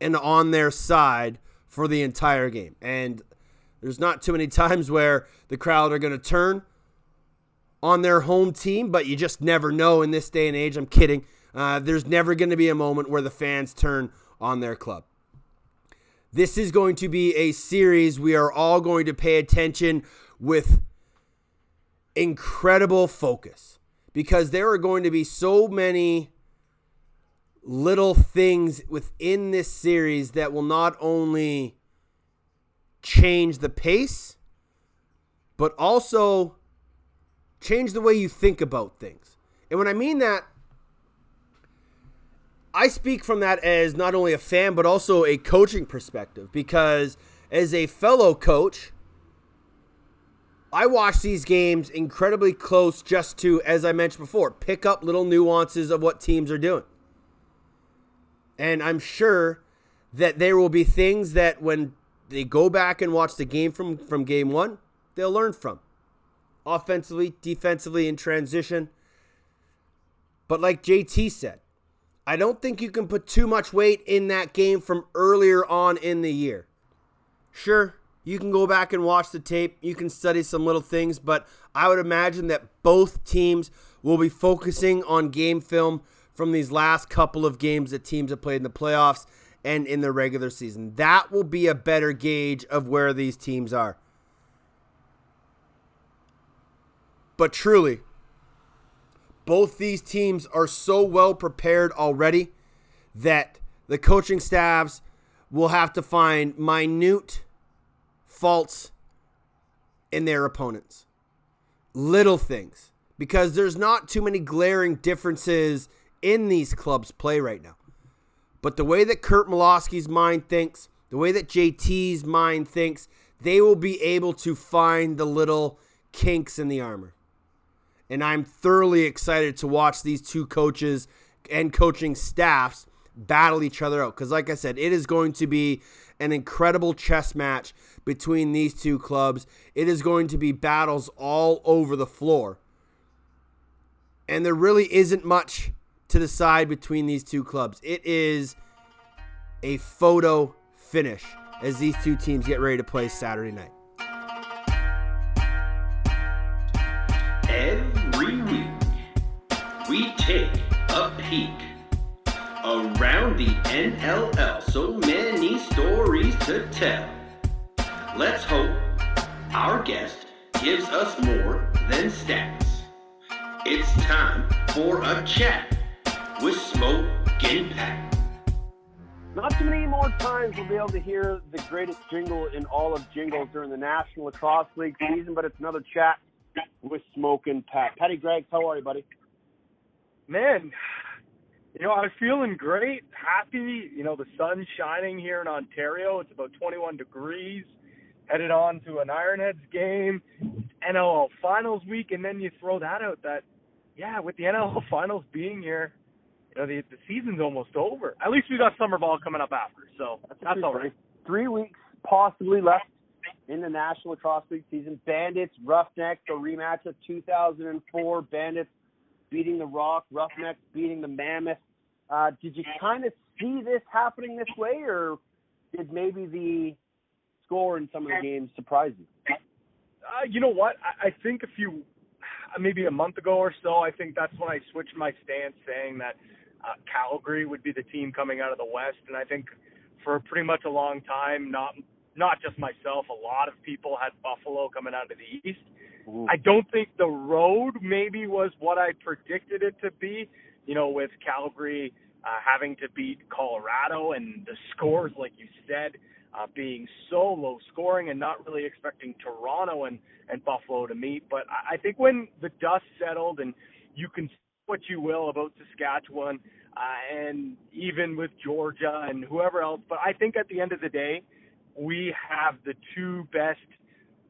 and on their side for the entire game. And there's not too many times where the crowd are going to turn on their home team, but you just never know in this day and age. I'm kidding. Uh, there's never going to be a moment where the fans turn on their club. This is going to be a series we are all going to pay attention with incredible focus because there are going to be so many little things within this series that will not only change the pace, but also change the way you think about things. And when I mean that, I speak from that as not only a fan, but also a coaching perspective. Because as a fellow coach, I watch these games incredibly close just to, as I mentioned before, pick up little nuances of what teams are doing. And I'm sure that there will be things that when they go back and watch the game from, from game one, they'll learn from. offensively, defensively in transition. But like JT said, I don't think you can put too much weight in that game from earlier on in the year. Sure, you can go back and watch the tape, you can study some little things, but I would imagine that both teams will be focusing on game film from these last couple of games that teams have played in the playoffs and in the regular season. That will be a better gauge of where these teams are. But truly, both these teams are so well prepared already that the coaching staffs will have to find minute faults in their opponents. Little things. Because there's not too many glaring differences in these clubs' play right now. But the way that Curt Malawsky's mind thinks, the way that JT's mind thinks, they will be able to find the little kinks in the armor. And I'm thoroughly excited to watch these two coaches and coaching staffs battle each other out. Because, like I said, it is going to be an incredible chess match between these two clubs. It is going to be battles all over the floor. And there really isn't much to decide between these two clubs. It is a photo finish as these two teams get ready to play Saturday night. Every week, we take a peek around the NLL. So many stories to tell. Let's hope our guest gives us more than stats. It's time for a chat with Smoke and Pat. Not too many more times we'll be able to hear the greatest jingle in all of jingles during the National Lacrosse League season, but it's another chat with Smoke and Pat. Patty Gregg, how are you, buddy? man, you know, I'm feeling great, happy. You know, the sun's shining here in Ontario. It's about 21 degrees. Headed on to an Ironheads game, NLL Finals week, and then you throw that out that, yeah, with the NLL Finals being here, you know, the the season's almost over. At least we got summer ball coming up after, so that's all right. Three weeks possibly left in the National Lacrosse League season. Bandits, Roughnecks, a rematch of 2004. Bandits beating the Rock, Roughnecks beating the Mammoth. Uh, did you kind of see this happening this way, or did maybe the score in some of the games surprise you? Uh, you know what? I, I think a few, maybe a month ago or so, I think that's when I switched my stance, saying that uh, Calgary would be the team coming out of the West, and I think for pretty much a long time, not not just myself, a lot of people had Buffalo coming out of the East. I don't think the road maybe was what I predicted it to be. You know, with Calgary uh, having to beat Colorado and the scores, like you said, uh, being so low scoring and not really expecting Toronto and, and Buffalo to meet. But I, I think when the dust settled and you can what you will about Saskatchewan uh, and even with Georgia and whoever else, but I think at the end of the day, we have the two best,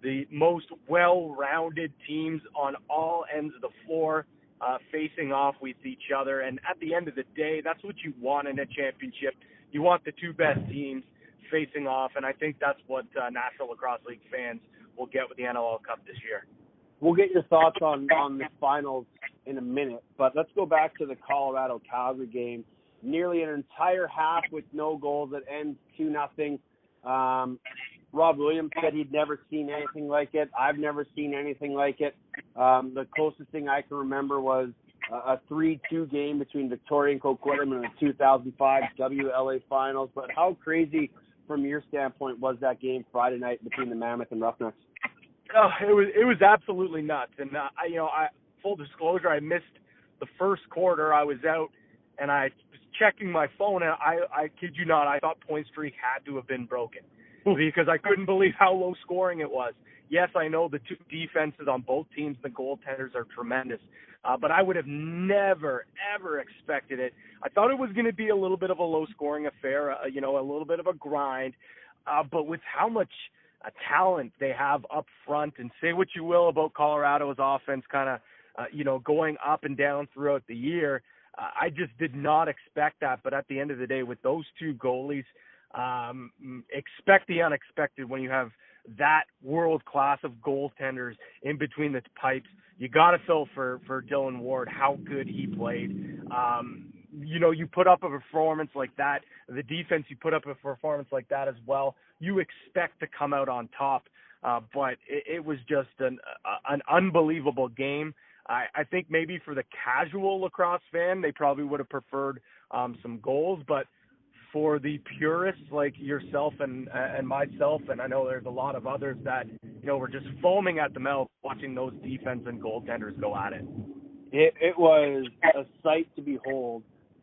the most well-rounded teams on all ends of the floor uh, facing off with each other. And at the end of the day, that's what you want in a championship. You want the two best teams facing off, and I think that's what uh, National Lacrosse League fans will get with the NLL Cup this year. We'll get your thoughts on on the finals in a minute, but let's go back to the Colorado Calgary game. Nearly an entire half with no goals that ends two nothing. Um, Rob Williams said he'd never seen anything like it. I've never seen anything like it. Um, the closest thing I can remember was a, a 3-2 game between Victoria and Coquitlam in the 2005 WLA Finals. But how crazy, from your standpoint, was that game Friday night between the Mammoth and Roughnecks? Oh, it was it was absolutely nuts. And uh, I, you know, I full disclosure, I missed the first quarter. I was out and I was checking my phone, and I I kid you not, I thought point streak had to have been broken because I couldn't believe how low scoring it was. Yes, I know the two defenses on both teams, the goaltenders are tremendous, uh, but I would have never ever expected it. I thought it was going to be a little bit of a low scoring affair, uh, you know, a little bit of a grind, uh, but with how much uh, talent they have up front, and say what you will about Colorado's offense, kind of, uh, you know, going up and down throughout the year. Uh, I just did not expect that, but at the end of the day, with those two goalies, um, expect the unexpected when you have that world class of goaltenders in between the pipes. You got to feel for for Dillon Ward how good he played. Um, you know, you put up a performance like that, the defense you put up a performance like that as well. You expect to come out on top, uh, but it, it was just an uh, an unbelievable game. I, I think maybe for the casual lacrosse fan, they probably would have preferred um, some goals, but for the purists like yourself and and myself, and I know there's a lot of others that you know were just foaming at the mouth watching those defense and goaltenders go at it. It it was a sight to behold.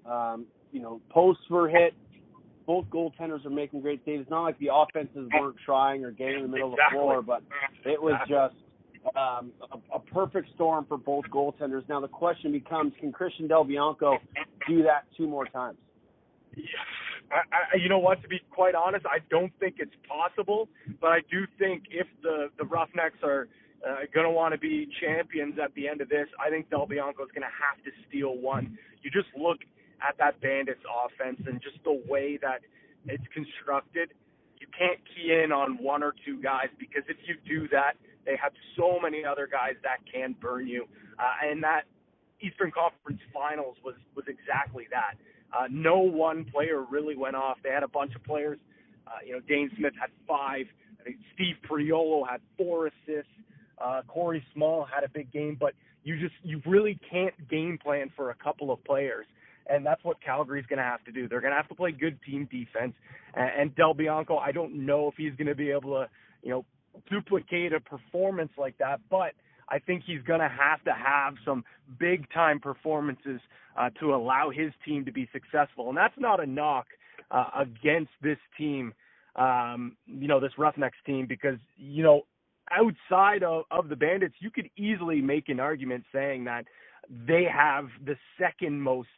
Um, you know, posts were hit. Both goaltenders are making great saves. It's not like the offenses weren't trying or getting in the middle Exactly. of the floor, but it was just um, a, a perfect storm for both goaltenders. Now the question becomes: Can Christian Del Bianco do that two more times? I, I, you know what? To be quite honest, I don't think it's possible. But I do think if the the Roughnecks are uh, going to want to be champions at the end of this, I think Del Bianco is going to have to steal one. You just look at that Bandits offense and just the way that it's constructed. You can't key in on one or two guys because if you do that, they have so many other guys that can burn you. Uh, and that Eastern Conference Finals was was exactly that. Uh, no one player really went off. They had a bunch of players. Uh, you know, Dhane Smith had five. I think Steve Priolo had four assists. Uh, Corey Small had a big game, but you just you really can't game plan for a couple of players, and that's what Calgary's going to have to do. They're going to have to play good team defense. And, and Del Bianco, I don't know if he's going to be able to, you know, duplicate a performance like that, but I think he's going to have to have some big time performances uh, to allow his team to be successful. And that's not a knock uh, against this team, um, you know, this Roughnecks team, because, you know, outside of, of the Bandits, you could easily make an argument saying that they have the second most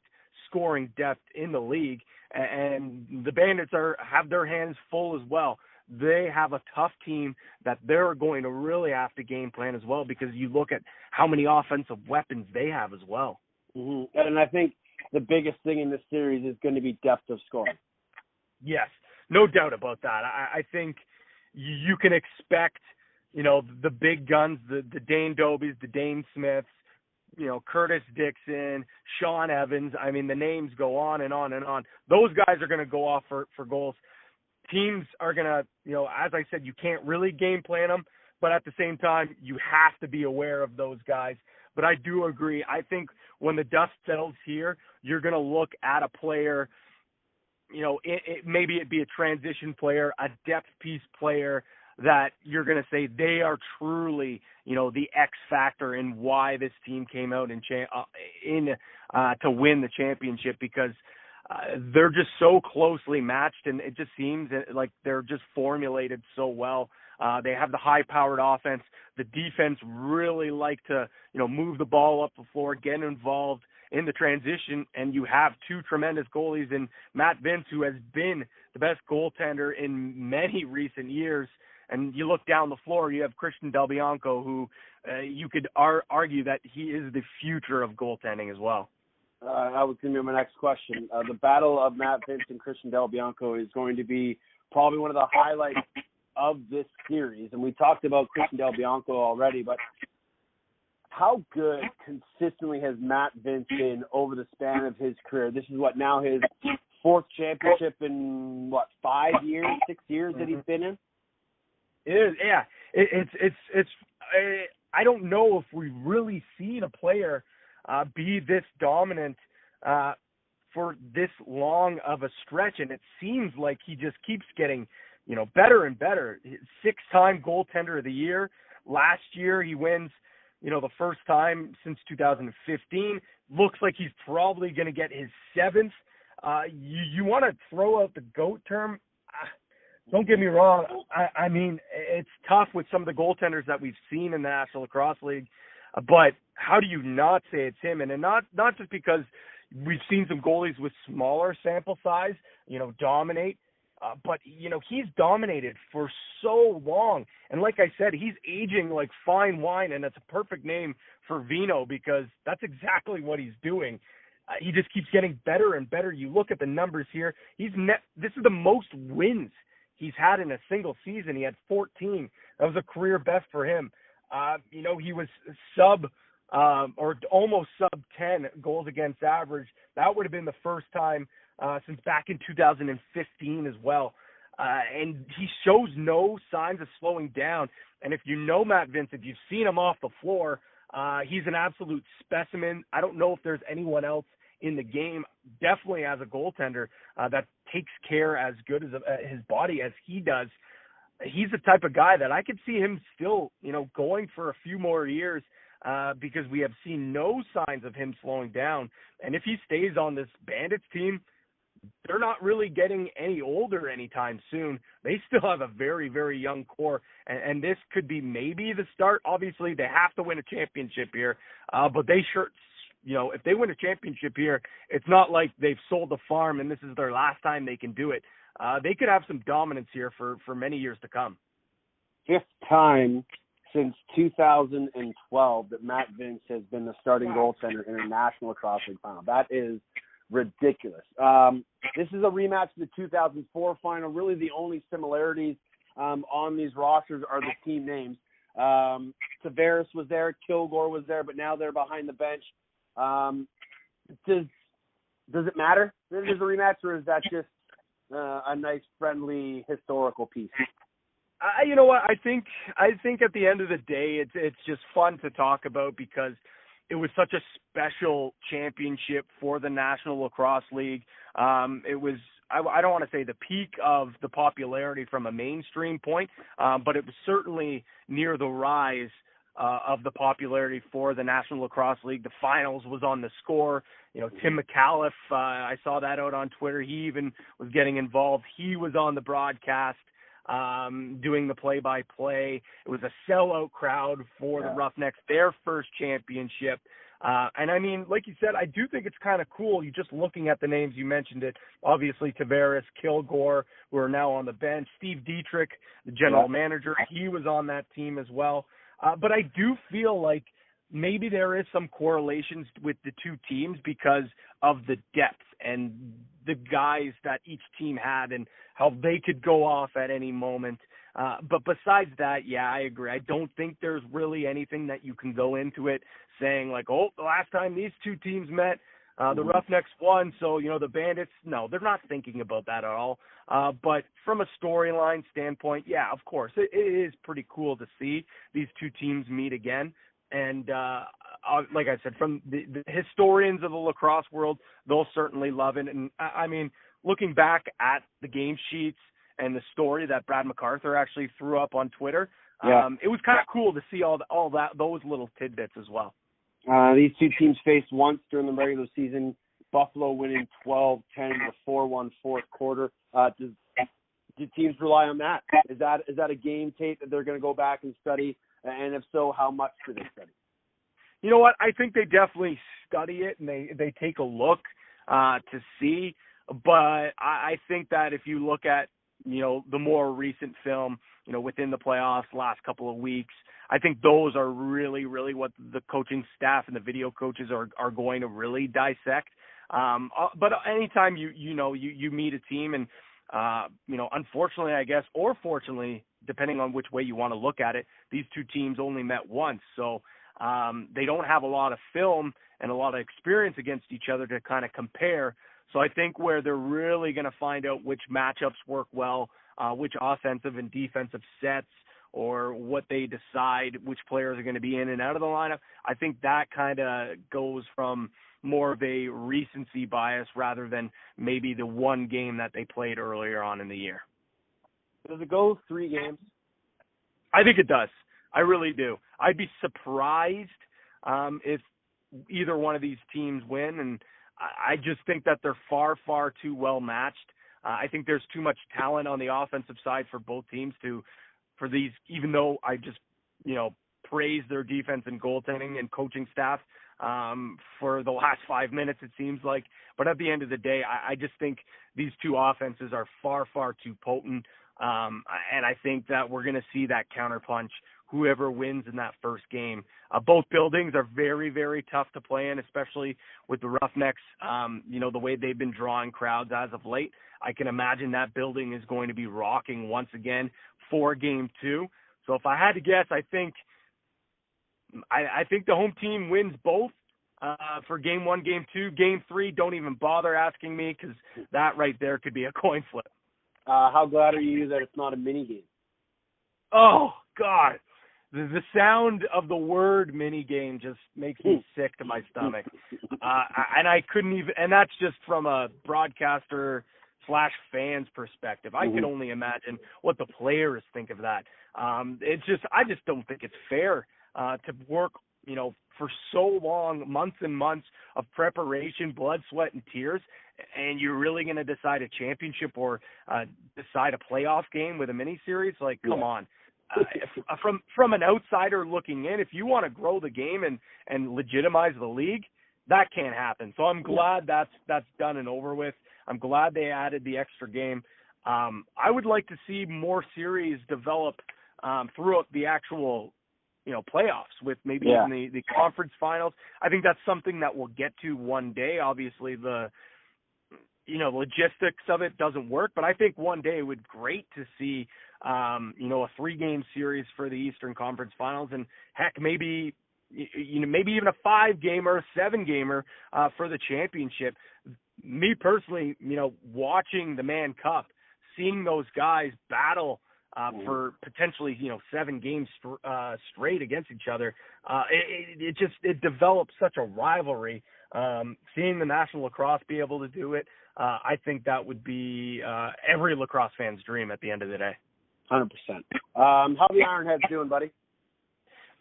scoring depth in the league, and the Bandits are have their hands full as well they have a tough team that they're going to really have to game plan as well because you look at how many offensive weapons they have as well. Mm-hmm. And I think the biggest thing in this series is going to be depth of scoring. Yes, no doubt about that. I, I think you can expect, you know, the big guns, the the Dane Dobbies, the Dhane Smiths, you know, Curtis Dickson, Sean Evans. I mean, the names go on and on and on. Those guys are going to go off for for goals teams are going to, you know, as I said, you can't really game plan them, but at the same time, you have to be aware of those guys. But I do agree. I think when the dust settles here, you're going to look at a player, you know, it, it, maybe it be a transition player, a depth piece player that you're going to say they are truly, you know, the X factor in why this team came out in cha- uh, in uh, to win the championship because uh, they're just so closely matched, and it just seems like they're just formulated so well. Uh, they have the high-powered offense. The defense really like to, you know, move the ball up the floor, get involved in the transition, and you have two tremendous goalies in Matt Vinc, who has been the best goaltender in many recent years. And you look down the floor, you have Christian Del Bianco, who uh, you could ar- argue that he is the future of goaltending as well. Uh, that was going to be my next question. Uh, the battle of Matt Vinc and Christian Del Bianco is going to be probably one of the highlights of this series. And we talked about Christian Del Bianco already, but how good consistently has Matt Vinc been over the span of his career? This is what now his fourth championship in what five years, six years that he's been in. Yeah. It, it's it's it's. I, I don't know if we've really seen a player uh, be this dominant uh, for this long of a stretch, and it seems like he just keeps getting, you know, better and better. Six-time goaltender of the year. Last year he wins, you know, the first time since 2015. Looks like he's probably going to get his seventh. Uh, you you want to throw out the goat term? Uh, don't get me wrong. I, I mean, it's tough with some of the goaltenders that we've seen in the National Lacrosse League, but how do you not say it's him? And, and not not just because we've seen some goalies with smaller sample size, you know, dominate, uh, but you know he's dominated for so long. And like I said, he's aging like fine wine, and that's a perfect name for Vino because that's exactly what he's doing. Uh, he just keeps getting better and better. You look at the numbers here; he's net. This is the most wins he's had in a single season. He had 14. That was a career best for him. Uh, you know, he was sub um, or almost sub 10 goals against average. That would have been the first time uh, since back in 2015 as well. Uh, and he shows no signs of slowing down. And if you know Matt Vinc, if you've seen him off the floor, uh, he's an absolute specimen. I don't know if there's anyone else in the game, definitely as a goaltender, uh, that takes care as good as uh, his body as he does. He's the type of guy that I could see him still, you know, going for a few more years uh, because we have seen no signs of him slowing down. And if he stays on this Bandits team, they're not really getting any older anytime soon. They still have a very, very young core, and, and this could be maybe the start. Obviously, they have to win a championship here, uh, but they sure, you know, if they win a championship here, it's not like they've sold the farm and this is their last time they can do it. Uh, they could have some dominance here for for many years to come. Fifth time since 2012 that Matt Vinc has been the starting goaltender in a National League final. That is ridiculous. Um, this is a rematch of the 2004 final. Really, the only similarities um, on these rosters are the team names. Um, Tavares was there, Kilgour was there, but now they're behind the bench. Um, does does it matter that it is a rematch, or is that just uh, a nice, friendly, historical piece? I, you know what? I think I think at the end of the day, it's it's just fun to talk about because it was such a special championship for the National Lacrosse League. Um, it was I, I don't want to say the peak of the popularity from a mainstream point, um, but it was certainly near the rise uh, of the popularity for the National Lacrosse League. The finals was on the score. You know, Tim McAuliffe, uh, I saw that out on Twitter. He even was getting involved. He was on the broadcast um, doing the play-by-play. It was a sellout crowd for yeah. the Roughnecks, their first championship. Uh, and I mean, like you said, I do think it's kind of cool. You just looking at the names you mentioned it. Obviously, Tavares, Kilgour, who are now on the bench. Steve Dietrich, the general yeah. manager, he was on that team as well. Uh, but I do feel like maybe there is some correlations with the two teams because of the depth and the guys that each team had and how they could go off at any moment. Uh, but besides that, yeah, I agree. I don't think there's really anything that you can go into it saying like, oh, the last time these two teams met, uh, the mm-hmm. Roughnecks won, so you know the Bandits. No, they're not thinking about that at all. Uh, but from a storyline standpoint, yeah, of course, it, it is pretty cool to see these two teams meet again. And uh, uh, like I said, from the, the historians of the lacrosse world, they'll certainly love it. And I, I mean, looking back at the game sheets and the story that Brad MacArthur actually threw up on Twitter, yeah. um, it was kind of cool to see all the, all that those little tidbits as well. Uh, these two teams faced once during the regular season. Buffalo winning 12-10 in the 4-1 fourth quarter. Uh, does, do teams rely on that? Is that is that a game tape that they're going to go back and study? And if so, how much do they study? You know what? I think they definitely study it and they they take a look uh, to see. But I, I think that if you look at you know the more recent film, you know within the playoffs, last couple of weeks, I think those are really, really what the coaching staff and the video coaches are are going to really dissect. Um, uh, but anytime you you know you you meet a team and uh, you know unfortunately I guess or fortunately depending on which way you want to look at it, these two teams only met once, so um, they don't have a lot of film and a lot of experience against each other to kind of compare. So I think where they're really going to find out which matchups work well, uh, which offensive and defensive sets or what they decide which players are going to be in and out of the lineup. I think that kind of goes from more of a recency bias rather than maybe the one game that they played earlier on in the year. Does it go three games? I think it does. I really do. I'd be surprised um, if either one of these teams win, and I just think that they're far, far too well matched. Uh, I think there's too much talent on the offensive side for both teams to for these, even though I just, you know, praise their defense and goaltending and coaching staff um, for the last five minutes, it seems like. But at the end of the day, I, I just think these two offenses are far, far too potent. Um, and I think that we're going to see that counterpunch whoever wins in that first game. Uh, both buildings are very, very tough to play in, especially with the Roughnecks. Um, you know the way they've been drawing crowds as of late. I can imagine that building is going to be rocking once again for Game Two. So if I had to guess, I think I, I think the home team wins both uh, for game one, game two, game three. Don't even bother asking me because that right there could be a coin flip. Uh, how glad are you that it's not a mini game? Oh God, the, the sound of the word mini game just makes me sick to my stomach. Uh, and I couldn't even, and that's just from a broadcaster slash fans perspective. I can only imagine what the players think of that. Um, it's just, I just don't think it's fair uh, to work, you know, for so long, months and months of preparation, blood, sweat, and tears, and you're really going to decide a championship or uh, decide a playoff game with a mini series? Like, come Yeah. on. Uh, uh, from from an outsider looking in, if you want to grow the game and and legitimize the league, that can't happen. So I'm glad that's that's done and over with. I'm glad they added the extra game. Um, I would like to see more series develop um, throughout the actual, you know, playoffs with maybe Yeah. even the the conference finals. I think that's something that we'll get to one day. Obviously, the you know logistics of it doesn't work, but I think one day it would great to see um, you know a three game series for the Eastern Conference Finals, and heck, maybe you know maybe even a five gamer, a seven gamer uh, for the championship. Me personally, you know, watching the Mann Cup, seeing those guys battle uh, for potentially you know seven games uh, straight against each other, uh, it, it, it just it develops such a rivalry. Um, seeing the National Lacrosse be able to do it, uh, I think that would be uh, every lacrosse fan's dream at the end of the day. Hundred percent. Um, how the Ironheads doing, buddy?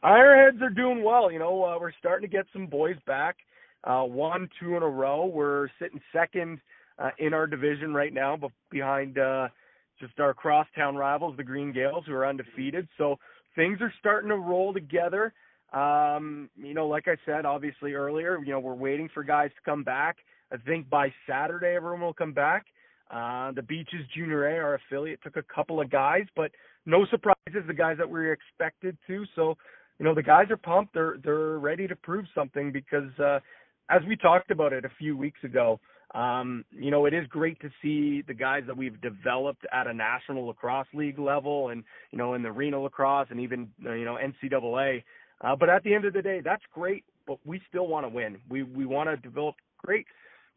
Ironheads are doing well. You know, uh, we're starting to get some boys back. Uh, one, two in a row. We're sitting second uh, in our division right now, but behind uh, just our crosstown rivals, the Green Gales, who are undefeated. So things are starting to roll together. Um, you know, like I said, obviously earlier, you know, we're waiting for guys to come back. I think by Saturday everyone will come back. Uh, the Beaches Junior A, our affiliate, took a couple of guys, but no surprises. The guys that we were expected to. So, you know, the guys are pumped. They're they're ready to prove something because, uh, as we talked about it a few weeks ago, um, you know, it is great to see the guys that we've developed at a national lacrosse league level, and you know, in the arena lacrosse and even uh, you know NCAA. Uh, but at the end of the day, that's great. But we still want to win. We we want to develop great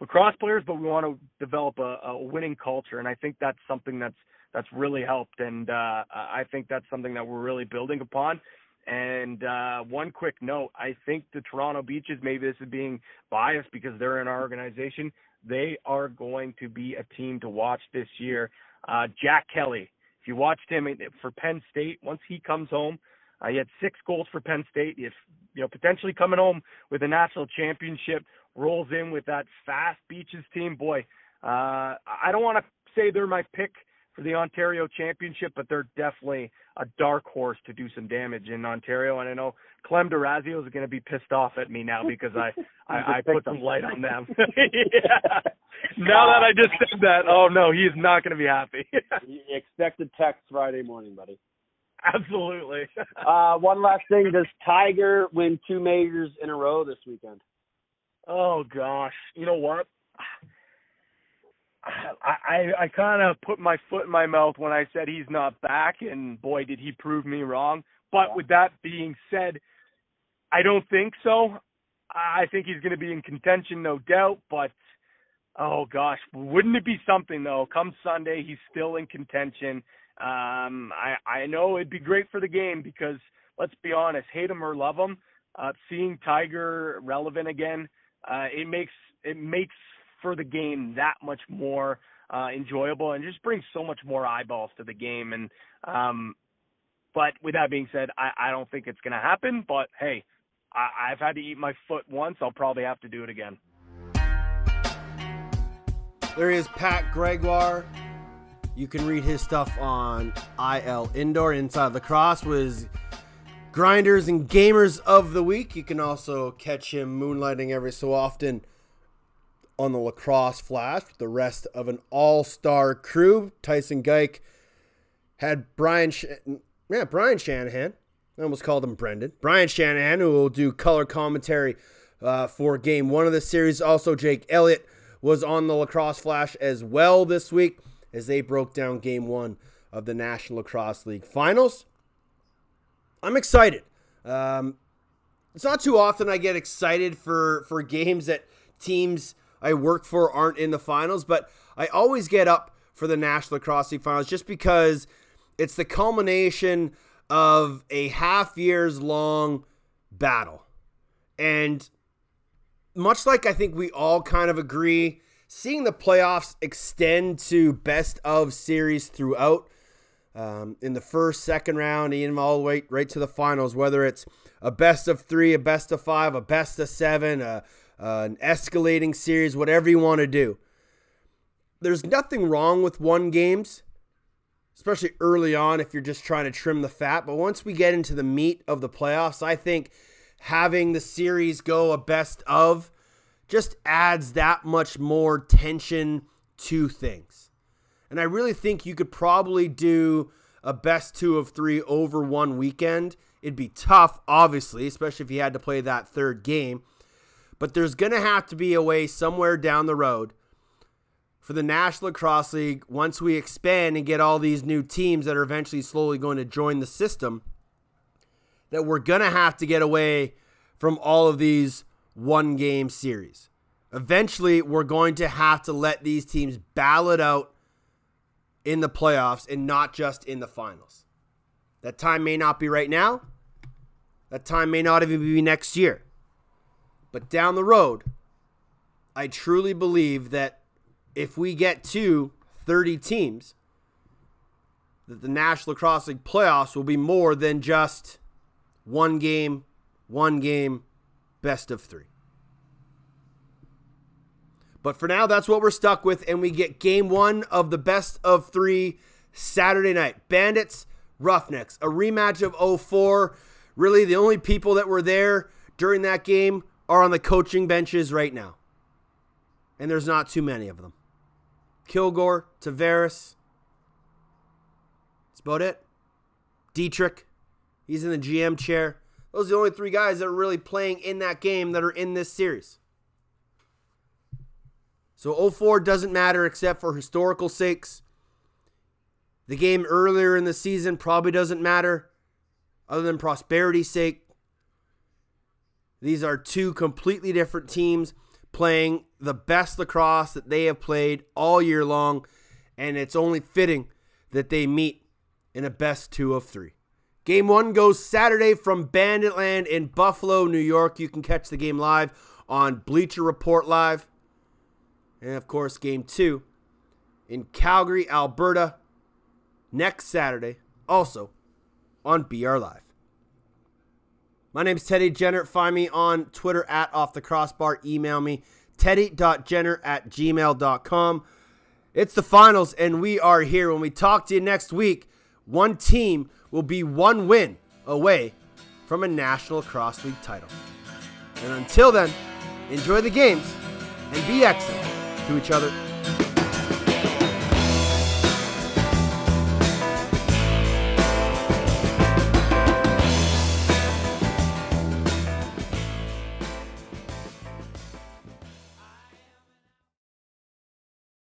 lacrosse players, but we want to develop a, a winning culture, and I think that's something that's that's really helped, and uh, I think that's something that we're really building upon. And uh, one quick note, I think the Toronto Beaches, maybe this is being biased because they're in our organization, they are going to be a team to watch this year. Uh, Jack Kelly, if you watched him for Penn State, once he comes home, uh, he had six goals for Penn State. If you know potentially coming home with a national championship, rolls in with that fast Beaches team. Boy, uh, I don't want to say they're my pick for the Ontario Championship, but they're definitely a dark horse to do some damage in Ontario. And I know Clem Durazio is going to be pissed off at me now because I I, I put some light on them. yeah. Now that I just said that, oh no, he is not going to be happy. Expect a text Friday morning, buddy. Absolutely. Uh, one last thing: Does Tiger win two majors in a row this weekend? Oh gosh, you know what? I I, I kind of put my foot in my mouth when I said he's not back, and boy, did he prove me wrong. But with that being said, I don't think so. I think he's going to be in contention, no doubt. But oh gosh, wouldn't it be something though? Come Sunday, he's still in contention. Um, I I know it'd be great for the game because let's be honest, hate him or love him, uh, seeing Tiger relevant again, uh, it makes it makes for the game that much more uh, enjoyable and just brings so much more eyeballs to the game. And um, but with that being said, I, I don't think it's going to happen. But hey, I, I've had to eat my foot once. I'll probably have to do it again. There is Pat Gregoire. You can read his stuff on IL Indoor Inside Lacrosse was grinders and gamers of the week. You can also catch him moonlighting every so often on the Lacrosse Flash with the rest of an all-star crew. Tyson Geik had Brian, Sh- yeah, Brian Shanahan I almost called him Brendan. Brian Shanahan, who will do color commentary uh, for game one of the series. Also, Jake Elliott was on the Lacrosse Flash as well this week as they broke down game one of the National Lacrosse League Finals. I'm excited. Um, it's not too often I get excited for, for games that teams I work for aren't in the finals, but I always get up for the National Lacrosse League Finals just because it's the culmination of a half years long battle. And much like I think we all kind of agree, seeing the playoffs extend to best of series throughout um, in the first, second round, even all the way right to the finals, whether it's a best of three, a best of five, a best of seven, a, uh, an escalating series, whatever you want to do. There's nothing wrong with one games, especially early on if you're just trying to trim the fat. But once we get into the meat of the playoffs, I think having the series go a best of just adds that much more tension to things. And I really think you could probably do a best two of three over one weekend. It'd be tough, obviously, especially if you had to play that third game. But there's going to have to be a way somewhere down the road for the National Lacrosse League, once we expand and get all these new teams that are eventually slowly going to join the system, that we're going to have to get away from all of these one game series. Eventually, we're going to have to let these teams battle it out in the playoffs and not just in the finals. That time may not be right now. That time may not even be next year. But down the road, I truly believe that if we get to 30 teams, that the National Lacrosse League playoffs will be more than just one game, one game, best of three. But for now, that's what we're stuck with, and we get game one of the best of three Saturday night. Bandits, Roughnecks, a rematch of 04. Really, the only people that were there during that game are on the coaching benches right now. And there's not too many of them. Kilgour, Tavares. That's about it. Dietrich, he's in the GM chair. Those are the only three guys that are really playing in that game that are in this series. So 04 doesn't matter except for historical sakes. The game earlier in the season probably doesn't matter other than prosperity's sake. These are two completely different teams playing the best lacrosse that they have played all year long, and it's only fitting that they meet in a best two of three. Game one goes Saturday from Banditland in Buffalo, New York. You can catch the game live on Bleacher Report Live. And of course, game two in Calgary, Alberta, next Saturday, also on BR Live. My name is Teddy Jenner. Find me on Twitter at Off the Crossbar. Email me, teddy.jenner at gmail.com. It's the finals, and we are here. When we talk to you next week, one team will be one win away from a National Lacrosse League title. And until then, enjoy the games and be excellent to each other